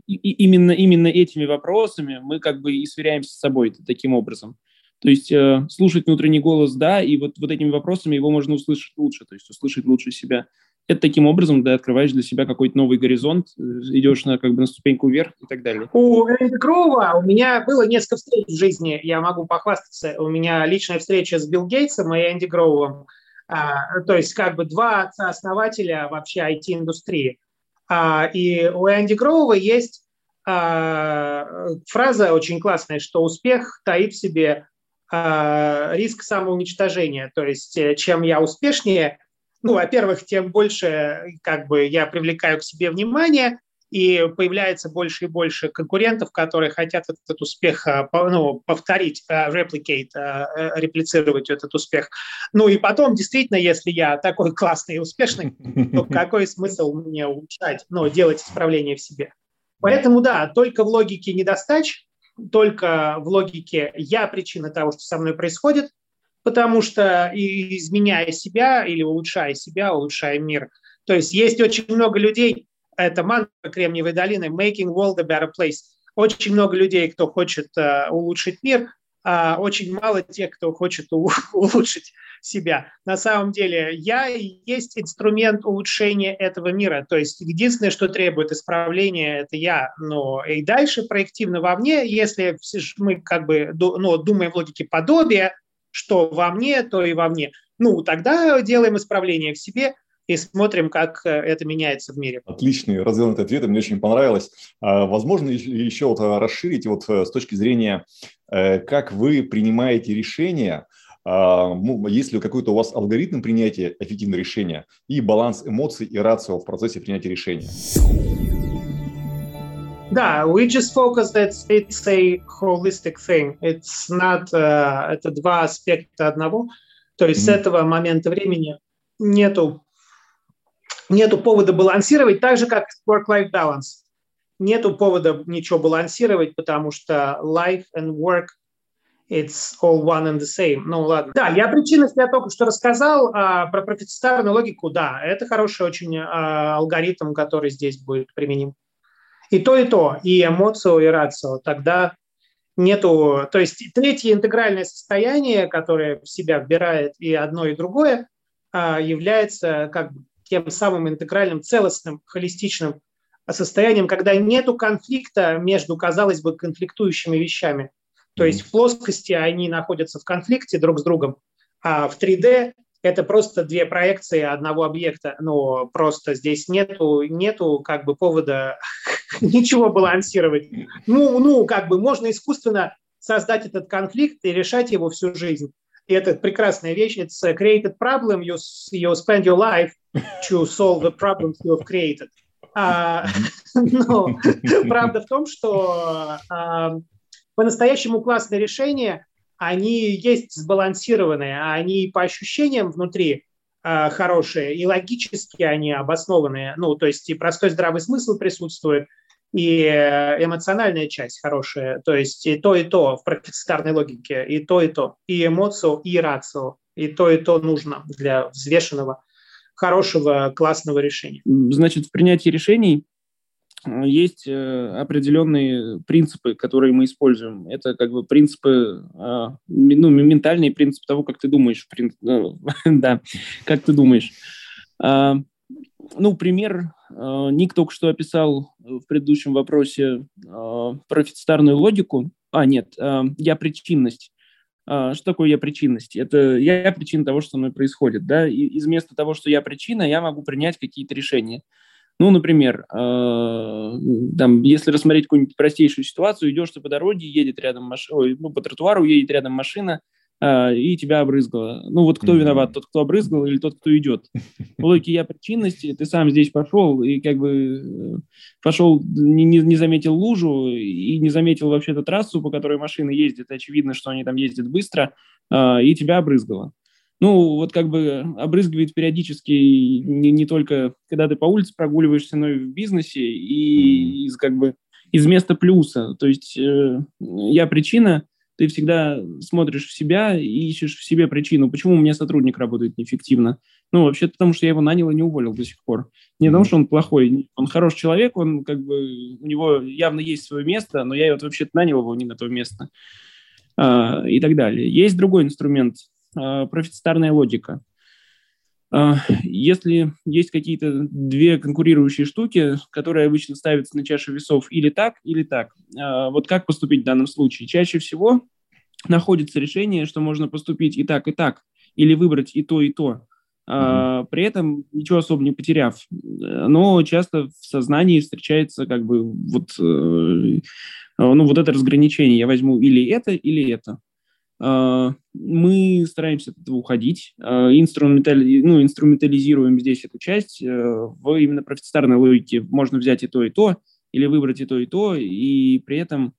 и, именно, именно этими вопросами мы как бы и сверяемся с собой таким образом. То есть э, слушать внутренний голос, да, и вот, вот этими вопросами его можно услышать лучше, то есть услышать лучше себя. Это таким образом, да, открываешь для себя какой-то новый горизонт, э, идешь на, как бы, на ступеньку вверх и так далее. У Энди Гроува у меня было несколько встреч в жизни, я могу похвастаться. У меня личная встреча с Билл Гейтсом и Энди Гроувом. А, то есть как бы два отца-основателя вообще IT-индустрии. А, и у Энди Гроува есть а, фраза очень классная, что успех таит в себе а, риск самоуничтожения. То есть э, чем я успешнее, ну, во-первых, тем больше как бы я привлекаю к себе внимание, и появляется больше и больше конкурентов, которые хотят этот успех а, ну, повторить, а, replicate, а, реплицировать этот успех. Ну и потом, действительно, если я такой [laughs] классный и успешный, то какой смысл мне улучшать, ну, делать исправление в себе? Поэтому, да, только в логике недостач, только в логике «я причина того, что со мной происходит», потому что изменяя себя или улучшая себя, улучшая мир. То есть есть очень много людей, это мантра Кремниевой долины, making world a better place. Очень много людей, кто хочет uh, улучшить мир, а очень мало тех, кто хочет [laughs] улучшить себя. На самом деле я есть инструмент улучшения этого мира. То есть единственное, что требует исправления, это я. Но и дальше проективно вовне, если мы как бы ну, думаем в логике подобия, что во мне, то и во мне. Ну, тогда делаем исправление в себе и смотрим, как э, это меняется в мире. Отличный развернутый ответ, мне очень понравилось. А, возможно, еще вот э, расширить вот э, с точки зрения, как вы принимаете решения, а, есть ли какой-то у вас алгоритм принятия эффективного решения и баланс эмоций и рацио в процессе принятия решения? Да, we just focus that it's a holistic thing. It's not, uh, это два аспекта одного. То есть mm-hmm. с этого момента времени нету, нету повода балансировать, так же, как work-life balance. Нету повода ничего балансировать, потому что life and work it's all one and the same. Ну ладно. Да, я причинность я только что рассказал а, про профицитарную логику. Да, это хороший очень а, алгоритм, который здесь будет применим и то, и то, и эмоцию, и рацию, тогда нету... То есть третье интегральное состояние, которое в себя вбирает и одно, и другое, а, является как бы тем самым интегральным, целостным, холистичным состоянием, когда нету конфликта между, казалось бы, конфликтующими вещами. То есть в плоскости они находятся в конфликте друг с другом, а в 3D это просто две проекции одного объекта, но просто здесь нету, нету как бы повода [laughs] ничего балансировать. Ну, ну, как бы можно искусственно создать этот конфликт и решать его всю жизнь. И это прекрасная вещь. It's created problem. You, you spend your life to solve the problems you have created. А, [laughs] но правда в том, что а, по-настоящему классное решение они есть сбалансированные, а они по ощущениям внутри э, хорошие, и логически они обоснованные. Ну, то есть и простой здравый смысл присутствует, и э, эмоциональная часть хорошая. То есть и то, и то в профицитарной логике, и то, и то. И эмоцию, и рацию. И то, и то нужно для взвешенного, хорошего, классного решения. Значит, в принятии решений Э, есть э, определенные принципы, которые мы используем. Это как бы принципы, а, ну, ментальный принцип того, как ты думаешь. [laughs] Да, как ты думаешь. А, ну, пример а, Ник только что описал в предыдущем вопросе профицитарную логику. А, нет, я причинность. Что такое я причинность? Это я причина того, что со мной происходит. Да? И из вместо того, что я причина, я могу принять какие-то решения. Ну, например, э, там, если рассмотреть какую-нибудь простейшую ситуацию, идешь ты по дороге, едет рядом машина, ну, по тротуару едет рядом машина, э, и тебя обрызгало. Ну, вот кто mm-hmm. виноват, тот, кто обрызгал, или тот, кто идет? [laughs] В логике я причинности, ты сам здесь пошел, и как бы э, пошел, не, не, не заметил лужу, и не заметил вообще-то трассу, по которой машины ездят, очевидно, что они там ездят быстро, э, и тебя обрызгало ну, вот как бы обрызгивает периодически не, не только, когда ты по улице прогуливаешься, но и в бизнесе, и из как бы из места плюса. То есть э, я причина, ты всегда смотришь в себя и ищешь в себе причину, почему у меня сотрудник работает неэффективно. Ну, вообще потому, что я его нанял и не уволил до сих пор. Не потому, что он плохой, он хороший человек, он как бы, у него явно есть свое место, но я вот вообще-то нанял его не на то место. А, и так далее. Есть другой инструмент – Э, профицитарная логика. Э, если есть какие-то две конкурирующие штуки, которые обычно ставятся на чашу весов или так, или так, э, вот как поступить в данном случае? Чаще всего находится решение, что можно поступить и так, и так, или выбрать и то, и то, mm-hmm. при этом ничего особо не потеряв. Но часто в сознании встречается как бы вот, ну, вот это разграничение. Я возьму или это, или это. Э, мы стараемся от этого уходить, э, инструментали, ну, инструментализируем здесь эту часть э, в именно профицитарной логике. Можно взять и то, и то, или выбрать и то, и то, и при этом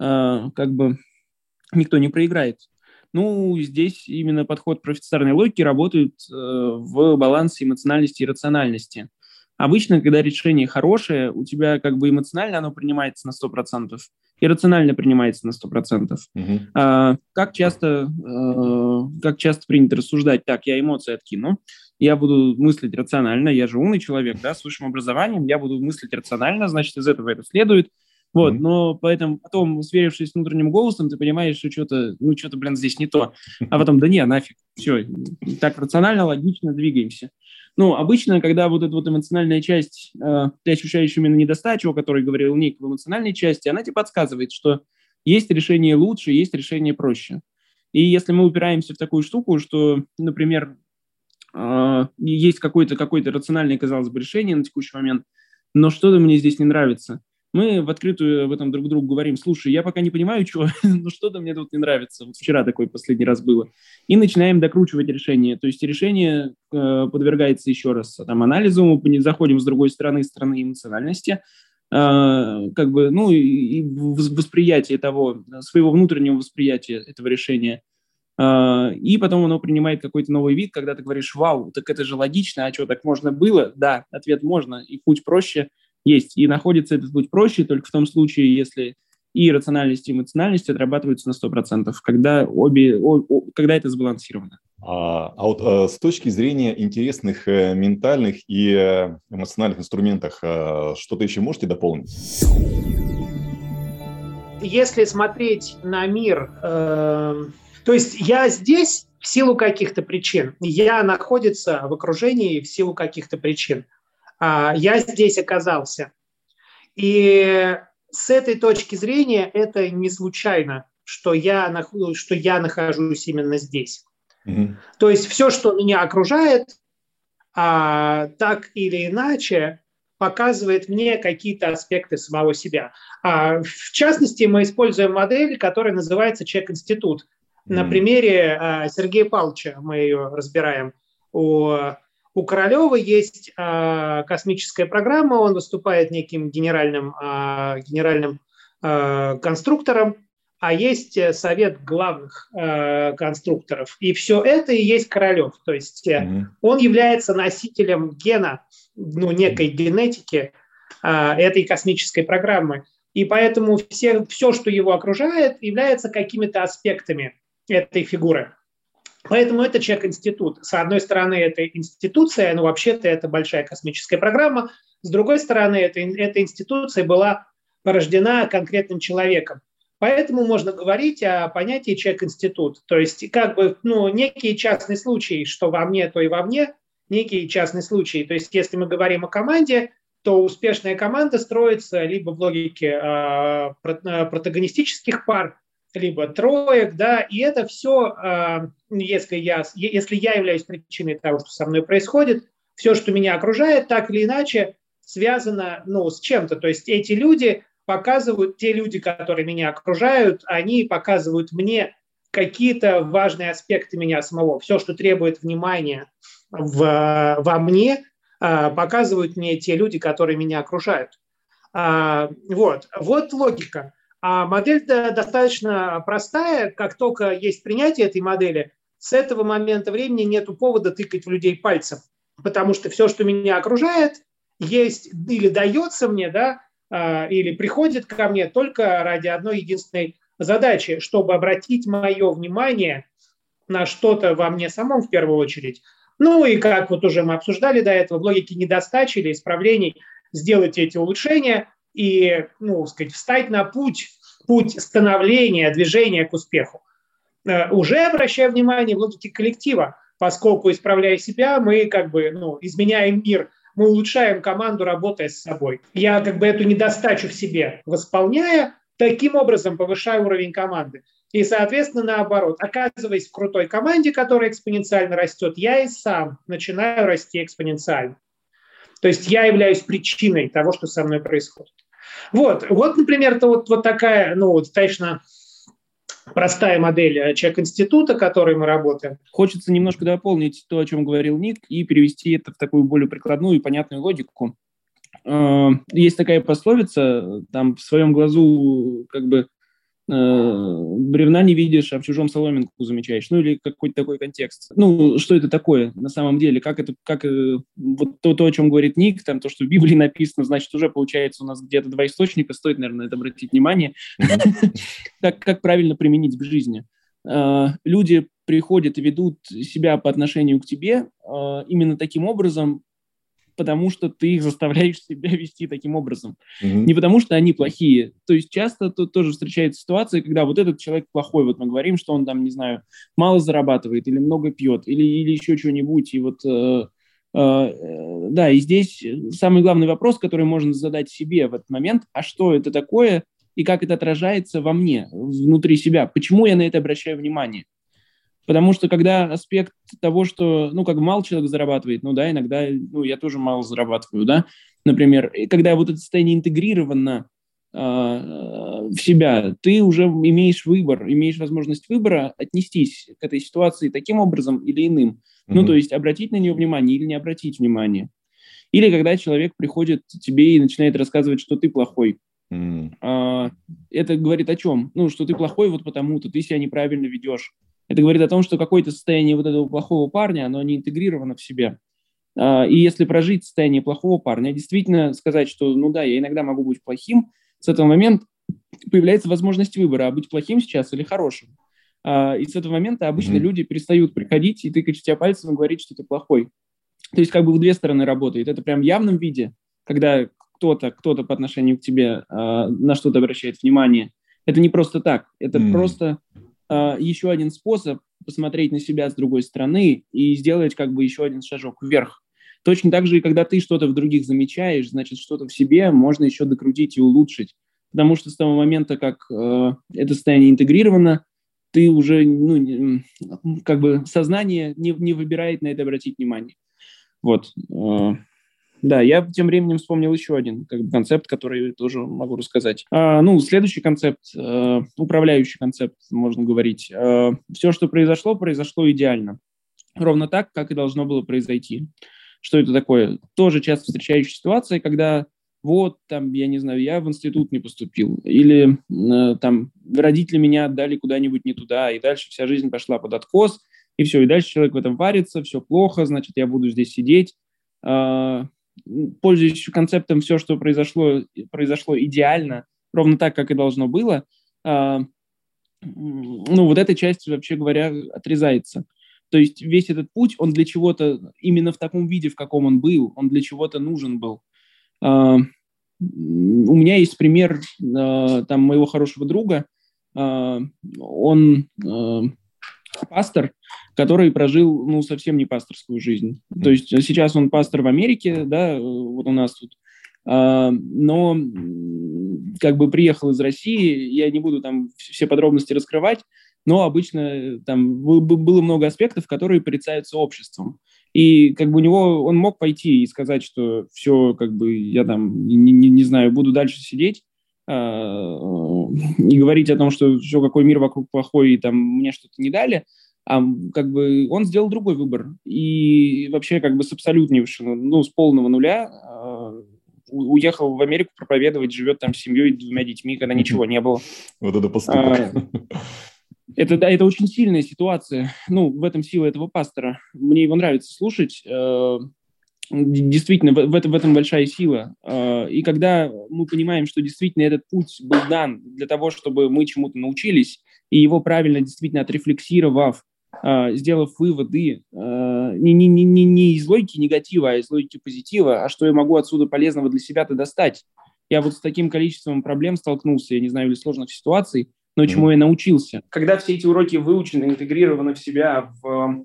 э, как бы никто не проиграет. Ну, здесь именно подход профицитарной логики работает э, в балансе эмоциональности и рациональности. Обычно, когда решение хорошее, у тебя как бы эмоционально оно принимается на 100%, и рационально принимается на 100%. Угу. А, как, часто, а, как часто принято рассуждать, так, я эмоции откину, я буду мыслить рационально, я же умный человек, да, с высшим образованием, я буду мыслить рационально, значит, из этого это следует. Вот, mm-hmm. но поэтому потом, сверившись с внутренним голосом, ты понимаешь, что что-то, ну, что-то, блин, здесь не то. А потом, да не, нафиг, все, так рационально, логично двигаемся. Ну, обычно, когда вот эта вот эмоциональная часть, э, ты ощущаешь именно недостачу, о которой говорил Ник в эмоциональной части, она тебе подсказывает, что есть решение лучше, есть решение проще. И если мы упираемся в такую штуку, что, например, э, есть какое-то какое рациональное, казалось бы, решение на текущий момент, но что-то мне здесь не нравится – мы в открытую об этом друг другу говорим, слушай, я пока не понимаю, что, [laughs] но что-то мне тут не нравится. Вот вчера такой последний раз было. И начинаем докручивать решение. То есть решение э, подвергается еще раз там, анализу, мы заходим с другой стороны, стороны эмоциональности, э, как бы, ну, и, и восприятие того, своего внутреннего восприятия этого решения. Э, и потом оно принимает какой-то новый вид, когда ты говоришь, вау, так это же логично, а что, так можно было? Да, ответ можно, и путь проще – есть. И находится этот путь проще только в том случае, если и рациональность, и эмоциональность отрабатываются на 100%, когда, обе, о, о, когда это сбалансировано. А, а вот а, с точки зрения интересных э, ментальных и э, эмоциональных инструментов, э, что-то еще можете дополнить? Если смотреть на мир, э, то есть я здесь в силу каких-то причин, я находится в окружении в силу каких-то причин. А, я здесь оказался. И с этой точки зрения это не случайно, что я, что я нахожусь именно здесь. Mm-hmm. То есть все, что меня окружает, а, так или иначе показывает мне какие-то аспекты самого себя. А, в частности, мы используем модель, которая называется Чек-институт. На примере а, Сергея Павловича мы ее разбираем. У у Королева есть э, космическая программа, он выступает неким генеральным, э, генеральным э, конструктором, а есть совет главных э, конструкторов. И все это и есть Королев. То есть mm-hmm. он является носителем гена, ну, некой генетики э, этой космической программы. И поэтому все, все, что его окружает, является какими-то аспектами этой фигуры. Поэтому это человек-институт. С одной стороны, это институция, но вообще-то это большая космическая программа. С другой стороны, это, эта институция была порождена конкретным человеком. Поэтому можно говорить о понятии человек-институт. То есть как бы ну, некий частный случай, что во мне, то и во мне, некий частный случай. То есть если мы говорим о команде, то успешная команда строится либо в логике э, протагонистических пар, либо троек, да, и это все, а, если я, если я являюсь причиной того, что со мной происходит, все, что меня окружает, так или иначе связано ну, с чем-то. То есть эти люди показывают, те люди, которые меня окружают, они показывают мне какие-то важные аспекты меня самого. Все, что требует внимания в, во мне, а, показывают мне те люди, которые меня окружают. А, вот, вот логика. А модель достаточно простая. Как только есть принятие этой модели, с этого момента времени нет повода тыкать в людей пальцем. Потому что все, что меня окружает, есть или дается мне, да, а, или приходит ко мне только ради одной единственной задачи, чтобы обратить мое внимание на что-то во мне самом в первую очередь. Ну и как вот уже мы обсуждали до этого, в логике недостачи или исправлений сделать эти улучшения, и, ну, сказать, встать на путь, путь становления, движения к успеху. Э, уже обращая внимание в логике коллектива, поскольку, исправляя себя, мы как бы ну, изменяем мир, мы улучшаем команду, работая с собой. Я как бы эту недостачу в себе восполняя, таким образом повышаю уровень команды. И, соответственно, наоборот, оказываясь в крутой команде, которая экспоненциально растет, я и сам начинаю расти экспоненциально. То есть я являюсь причиной того, что со мной происходит. Вот, вот например, это вот, вот такая, ну, достаточно простая модель э, чек-института, которой мы работаем. Хочется немножко дополнить то, о чем говорил Ник, и перевести это в такую более прикладную и понятную логику. Э, есть такая пословица, там в своем глазу как бы Э, бревна не видишь, а в чужом соломинку замечаешь, ну или какой-то такой контекст. Ну, что это такое на самом деле, как это, как э, вот то, то, о чем говорит Ник, там то, что в Библии написано, значит, уже получается у нас где-то два источника, стоит, наверное, это обратить внимание, как, как правильно применить в жизни. Э, люди приходят и ведут себя по отношению к тебе именно таким образом, потому что ты их заставляешь [laughs] себя вести таким образом. Mm-hmm. Не потому что они плохие. То есть часто тут тоже встречается ситуация, когда вот этот человек плохой, вот мы говорим, что он там, не знаю, мало зарабатывает или много пьет, или, или еще что-нибудь, и вот... Э, э, да, и здесь самый главный вопрос, который можно задать себе в этот момент, а что это такое и как это отражается во мне, внутри себя? Почему я на это обращаю внимание? Потому что когда аспект того, что, ну, как мало человек зарабатывает, ну, да, иногда, ну, я тоже мало зарабатываю, да, например, и когда вот это состояние интегрировано э, в себя, ты уже имеешь выбор, имеешь возможность выбора отнестись к этой ситуации таким образом или иным. Mm-hmm. Ну, то есть обратить на нее внимание или не обратить внимание. Или когда человек приходит к тебе и начинает рассказывать, что ты плохой. Mm. А, это говорит о чем? Ну, что ты плохой вот потому-то, ты себя неправильно ведешь. Это говорит о том, что какое-то состояние вот этого плохого парня, оно не интегрировано в себя. А, и если прожить состояние плохого парня, действительно сказать, что, ну да, я иногда могу быть плохим, с этого момента появляется возможность выбора, а быть плохим сейчас или хорошим. А, и с этого момента обычно mm-hmm. люди перестают приходить и тыкать тебя пальцем и говорить, что ты плохой. То есть как бы в две стороны работает. Это прям в явном виде, когда кто-то кто по отношению к тебе э, на что-то обращает внимание. Это не просто так. Это mm. просто еще один способ посмотреть на себя с другой стороны и сделать как бы еще один шажок вверх. Точно так же, и когда ты что-то в других замечаешь, значит, что-то в себе можно еще докрутить и улучшить. Потому что с того момента, как э, это состояние интегрировано, ты уже, ну, как бы сознание не, не выбирает на это обратить внимание. Вот. Да, я тем временем вспомнил еще один как бы, концепт, который тоже могу рассказать. А, ну, следующий концепт, э, управляющий концепт, можно говорить. Э, все, что произошло, произошло идеально. Ровно так, как и должно было произойти. Что это такое? Тоже часто встречающая ситуация, когда вот, там, я не знаю, я в институт не поступил, или э, там родители меня отдали куда-нибудь не туда, и дальше вся жизнь пошла под откос, и все, и дальше человек в этом варится, все плохо, значит, я буду здесь сидеть. Пользуясь концептом все, что произошло, произошло идеально, ровно так, как и должно было, а, ну, вот эта часть, вообще говоря, отрезается. То есть весь этот путь, он для чего-то, именно в таком виде, в каком он был, он для чего-то нужен был. А, у меня есть пример а, там моего хорошего друга, он пастор, который прожил, ну, совсем не пасторскую жизнь. То есть сейчас он пастор в Америке, да, вот у нас тут, а, но как бы приехал из России, я не буду там все подробности раскрывать, но обычно там было много аспектов, которые порицаются обществом. И как бы у него, он мог пойти и сказать, что все, как бы я там, не, не, не знаю, буду дальше сидеть, и говорить о том, что все, какой мир вокруг плохой, и там мне что-то не дали, а как бы он сделал другой выбор. И вообще как бы с абсолютнейшего, ну, с полного нуля э, уехал в Америку проповедовать, живет там с семьей, двумя детьми, когда ничего не было. Вот это поступок. А, это, да, это очень сильная ситуация. Ну, в этом сила этого пастора. Мне его нравится слушать. Э, действительно, в, этом, в этом большая сила. Э, и когда мы понимаем, что действительно этот путь был дан для того, чтобы мы чему-то научились, и его правильно действительно отрефлексировав, а, сделав выводы а, не, не, не, не из логики негатива, а из логики позитива, а что я могу отсюда полезного для себя-то достать. Я вот с таким количеством проблем столкнулся, я не знаю, или сложных ситуаций, но чему я научился. Когда все эти уроки выучены, интегрированы в себя, в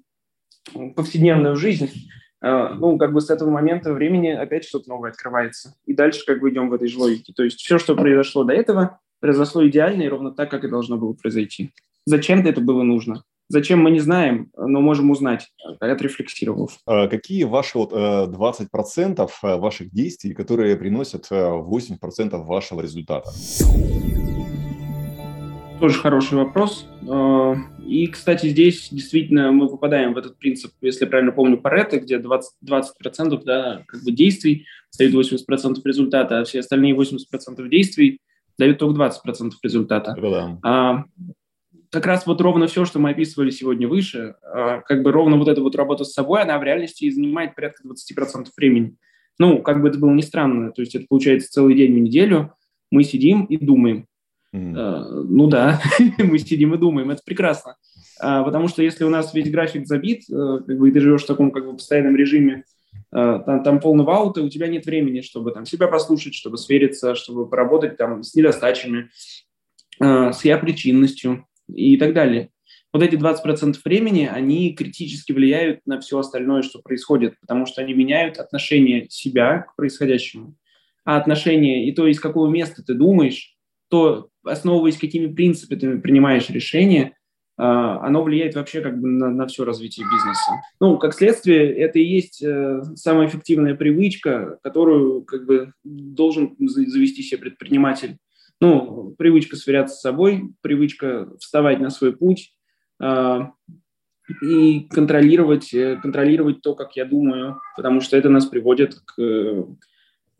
повседневную жизнь, а, ну, как бы с этого момента времени опять что-то новое открывается. И дальше как бы идем в этой же логике. То есть все, что произошло до этого, произошло идеально и ровно так, как и должно было произойти. Зачем-то это было нужно. Зачем мы не знаем, но можем узнать, отрефлексировав. А какие ваши вот 20% э, э, ваших действий, которые приносят 8% э, вашего результата? Тоже хороший вопрос. И, кстати, здесь действительно мы попадаем в этот принцип, если я правильно помню, Паретто, где 20%, 20% да, как бы действий дают 80% результата, а все остальные 80% действий дают только 20% результата. Да. А, как раз вот ровно все, что мы описывали сегодня выше, а, как бы ровно вот эта вот работа с собой, она в реальности и занимает порядка 20% времени. Ну, как бы это было ни странно, то есть это получается целый день в неделю, мы сидим и думаем. Uh, ну да, [laughs] мы сидим и думаем, это прекрасно. Uh, потому что если у нас весь график забит, uh, как бы ты живешь в таком как бы постоянном режиме, там, там полный ваут, и у тебя нет времени, чтобы там себя послушать, чтобы свериться, чтобы поработать там с недостачами, с я причинностью и так далее. Вот эти 20% времени, они критически влияют на все остальное, что происходит, потому что они меняют отношение себя к происходящему а отношение и то, из какого места ты думаешь, то, основываясь какими принципами ты принимаешь решения, а, оно влияет вообще как бы на, на все развитие бизнеса. Ну, как следствие, это и есть э, самая эффективная привычка, которую как бы должен завести себе предприниматель. Ну, привычка сверяться с собой, привычка вставать на свой путь э, и контролировать, э, контролировать то, как я думаю, потому что это нас приводит к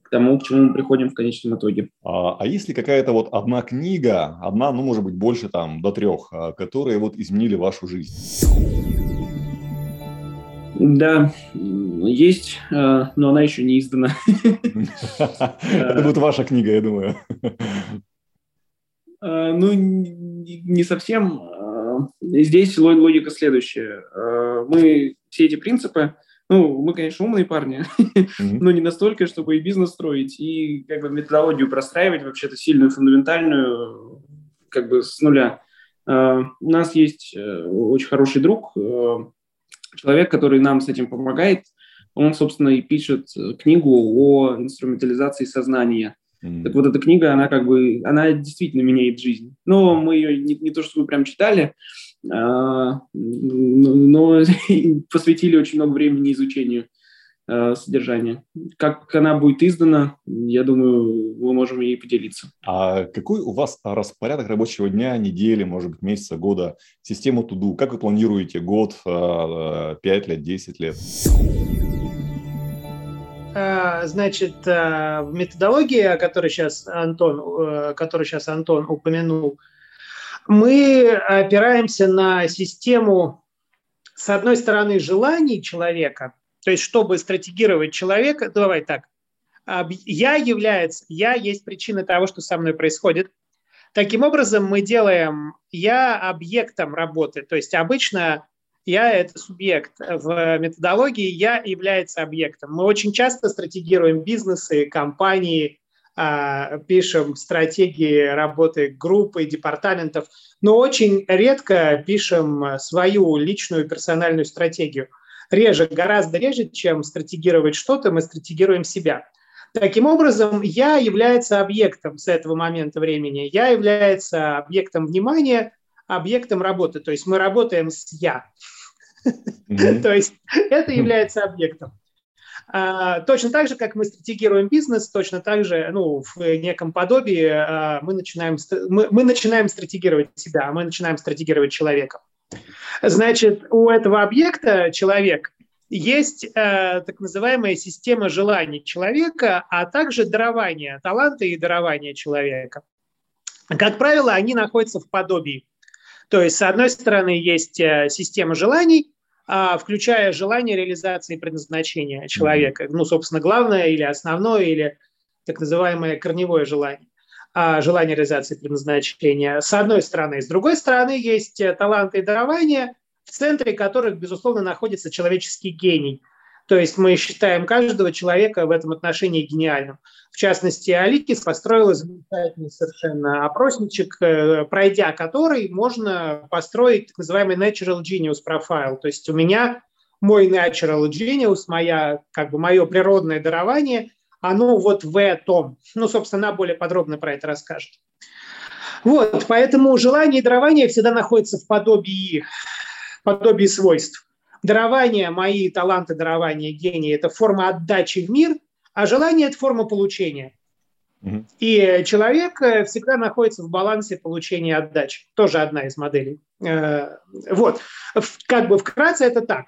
к тому, к чему мы приходим в конечном итоге. А, а есть ли какая-то вот одна книга, одна, ну, может быть, больше там, до трех, а, которые вот изменили вашу жизнь? Да, есть, а, но она еще не издана. [laughs] Это будет ваша книга, я думаю. Ну, не совсем. Здесь логика следующая. Мы все эти принципы ну, мы, конечно, умные парни, mm-hmm. [laughs] но не настолько, чтобы и бизнес строить, и как бы методологию простраивать вообще-то сильную, фундаментальную, как бы с нуля. Uh, у нас есть uh, очень хороший друг, uh, человек, который нам с этим помогает. Он, собственно, и пишет книгу о инструментализации сознания. Mm-hmm. Так вот эта книга, она как бы, она действительно меняет жизнь. Но мы ее не, не то, что вы прям читали, а, но [laughs] посвятили очень много времени изучению а, содержания. Как она будет издана, я думаю, мы можем ей поделиться. А какой у вас распорядок рабочего дня, недели, может быть, месяца, года, систему туду? Как вы планируете год, 5 а, лет, 10 лет? Значит, в методологии, о которой сейчас Антон, э, который сейчас Антон упомянул, мы опираемся на систему, с одной стороны, желаний человека, то есть чтобы стратегировать человека, давай так, я является, я есть причина того, что со мной происходит. Таким образом, мы делаем я объектом работы, то есть обычно я – это субъект. В методологии я является объектом. Мы очень часто стратегируем бизнесы, компании, пишем стратегии работы группы, департаментов, но очень редко пишем свою личную персональную стратегию. Реже, гораздо реже, чем стратегировать что-то, мы стратегируем себя. Таким образом, я является объектом с этого момента времени, я является объектом внимания, объектом работы. То есть мы работаем с я. [laughs] То есть это является объектом. А, точно так же, как мы стратегируем бизнес, точно так же, ну, в неком подобии а, мы начинаем, мы, мы начинаем стратегировать себя, мы начинаем стратегировать человека. Значит, у этого объекта человек есть э, так называемая система желаний человека, а также дарования, таланты и дарования человека. Как правило, они находятся в подобии. То есть, с одной стороны, есть э, система желаний, а, включая желание реализации предназначения человека. Ну, собственно, главное или основное, или так называемое корневое желание а, желание реализации предназначения, с одной стороны. С другой стороны, есть э, таланты и дарования, в центре которых, безусловно, находится человеческий гений – то есть мы считаем каждого человека в этом отношении гениальным. В частности, Аликис построила замечательный совершенно опросничек, э, пройдя который можно построить так называемый Natural Genius Profile. То есть у меня мой Natural Genius, моя, как бы мое природное дарование, оно вот в этом. Ну, собственно, она более подробно про это расскажет. Вот, поэтому желание и дарование всегда находятся в подобии, подобии свойств дарование, мои таланты дарования гения – это форма отдачи в мир, а желание – это форма получения. И человек э, всегда находится в балансе получения отдачи. Тоже одна из моделей. Э, вот. Как бы вкратце это так.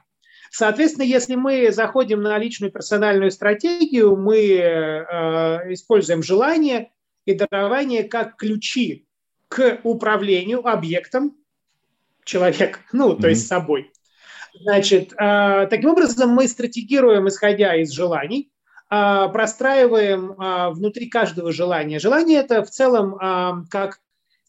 Соответственно, если мы заходим на личную персональную стратегию, мы э, используем желание и дарование как ключи к управлению объектом человека, ну, то mm-hmm. есть собой. Значит, э, таким образом мы стратегируем, исходя из желаний, э, простраиваем э, внутри каждого желания. Желание это в целом как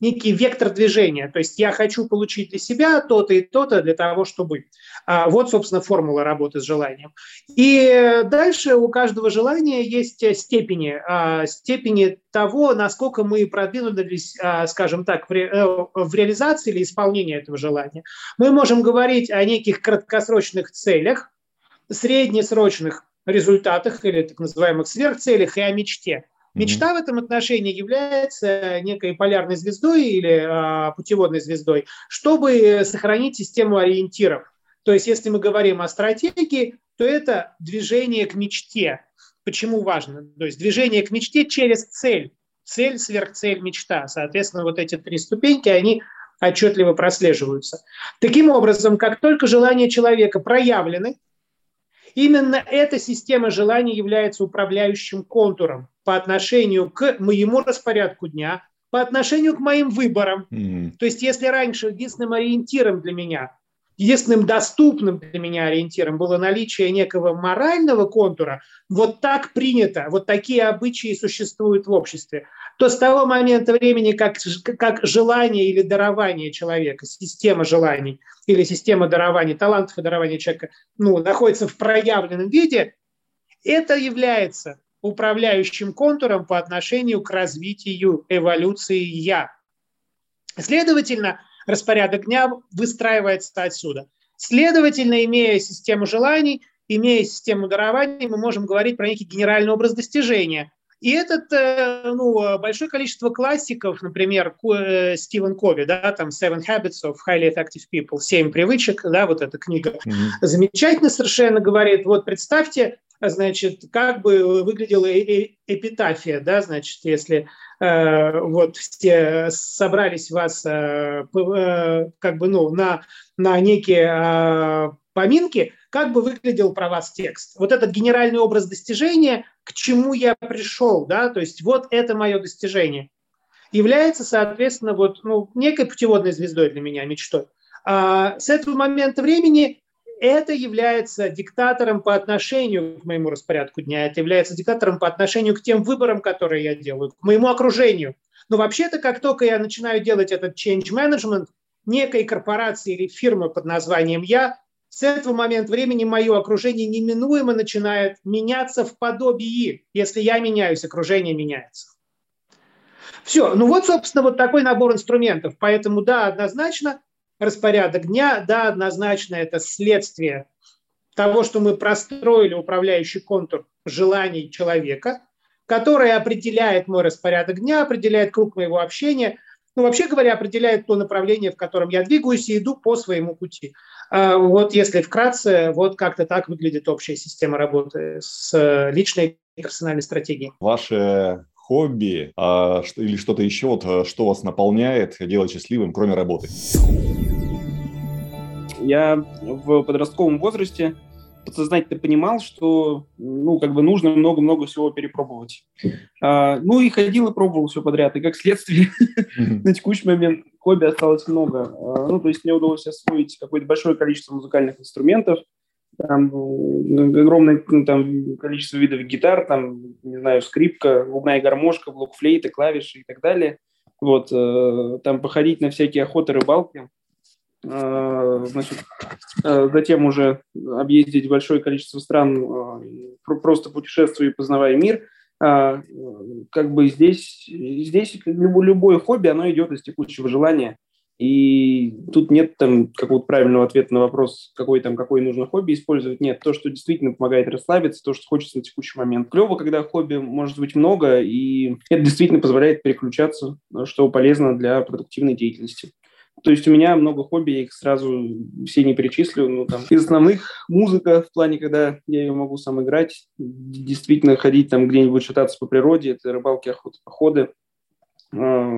некий вектор движения. То есть я хочу получить для себя то-то и то-то для того, чтобы... А, вот, собственно, формула работы с желанием. И дальше у каждого желания есть степени. А, степени того, насколько мы продвинулись, а, скажем так, э, в реализации или исполнении этого желания. Мы можем говорить о неких краткосрочных целях, среднесрочных результатах или так называемых сверхцелях и о мечте. Мечта в этом отношении является некой полярной звездой или а, путеводной звездой, чтобы сохранить систему ориентиров. То есть, если мы говорим о стратегии, то это движение к мечте. Почему важно? То есть движение к мечте через цель. Цель, сверхцель, мечта. Соответственно, вот эти три ступеньки, они отчетливо прослеживаются. Таким образом, как только желания человека проявлены, Именно эта система желаний является управляющим контуром по отношению к моему распорядку дня, по отношению к моим выборам. Mm-hmm. То есть если раньше единственным ориентиром для меня, единственным доступным для меня ориентиром было наличие некого морального контура, вот так принято, вот такие обычаи существуют в обществе то с того момента времени, как, как желание или дарование человека, система желаний или система дарований, талантов и дарования человека ну, находится в проявленном виде, это является управляющим контуром по отношению к развитию эволюции «я». Следовательно, распорядок дня выстраивается отсюда. Следовательно, имея систему желаний, имея систему дарований, мы можем говорить про некий генеральный образ достижения – и этот, э, ну, большое количество классиков, например, э, Стивен Кови, да, там Seven Habits of Highly Effective People, семь привычек, да, вот эта книга, mm-hmm. замечательно совершенно говорит, вот представьте, значит, как бы выглядела эпитафия, да, значит, если э, вот все собрались вас э, э, как бы, ну, на, на некие э, поминки, как бы выглядел про вас текст. Вот этот генеральный образ достижения, к чему я пришел, да, то есть вот это мое достижение, является, соответственно, вот, ну, некой путеводной звездой для меня, мечтой. А с этого момента времени это является диктатором по отношению к моему распорядку дня, это является диктатором по отношению к тем выборам, которые я делаю, к моему окружению. Но вообще-то, как только я начинаю делать этот change management, некой корпорации или фирмы под названием «Я», с этого момента времени мое окружение неминуемо начинает меняться в подобии. Если я меняюсь, окружение меняется. Все, ну вот, собственно, вот такой набор инструментов. Поэтому, да, однозначно, распорядок дня, да, однозначно это следствие того, что мы простроили управляющий контур желаний человека, который определяет мой распорядок дня, определяет круг моего общения, ну, вообще говоря, определяет то направление, в котором я двигаюсь и иду по своему пути. А, вот если вкратце, вот как-то так выглядит общая система работы с э, личной и персональной стратегией. Ваше хобби а, или что-то еще, вот, э, что вас наполняет, делает счастливым, кроме работы? Я в подростковом возрасте подсознательно понимал, что ну, как бы нужно много-много всего перепробовать. А, ну и ходил и пробовал все подряд. И как следствие [laughs] на текущий момент хобби осталось много. А, ну, то есть мне удалось освоить какое-то большое количество музыкальных инструментов, там огромное ну, там, количество видов гитар, там, не знаю, скрипка, губная гармошка, блокфлейты, клавиши и так далее. Вот, э, там походить на всякие охоты, рыбалки. Э, значит, э, затем уже объездить большое количество стран, э, просто путешествуя и познавая мир. Как бы здесь, здесь любое хобби, оно идет из текущего желания. И тут нет там какого-то правильного ответа на вопрос, какой там, какой нужно хобби использовать. Нет, то, что действительно помогает расслабиться, то, что хочется на текущий момент. Клево, когда хобби может быть много, и это действительно позволяет переключаться, что полезно для продуктивной деятельности. То есть у меня много хобби, я их сразу все не перечислю. Ну, там, из основных музыка в плане, когда я ее могу сам играть, действительно ходить там где-нибудь шататься по природе, это рыбалки, охоты, походы, а,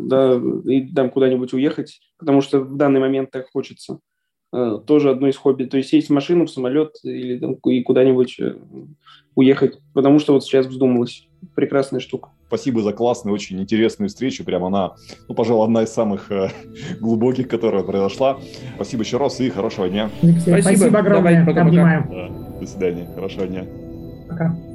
да, и там куда-нибудь уехать, потому что в данный момент так хочется. А, тоже одно из хобби. То есть сесть в машину, в самолет или там, и куда-нибудь э, уехать, потому что вот сейчас вздумалось. Прекрасная штука. Спасибо за классную, очень интересную встречу. Прям она, ну, пожалуй, одна из самых э, [laughs] глубоких, которая произошла. Спасибо еще раз и хорошего дня. Алексей, спасибо, спасибо огромное. Давай, пока, Обнимаем. Да, до свидания. Хорошего дня. Пока.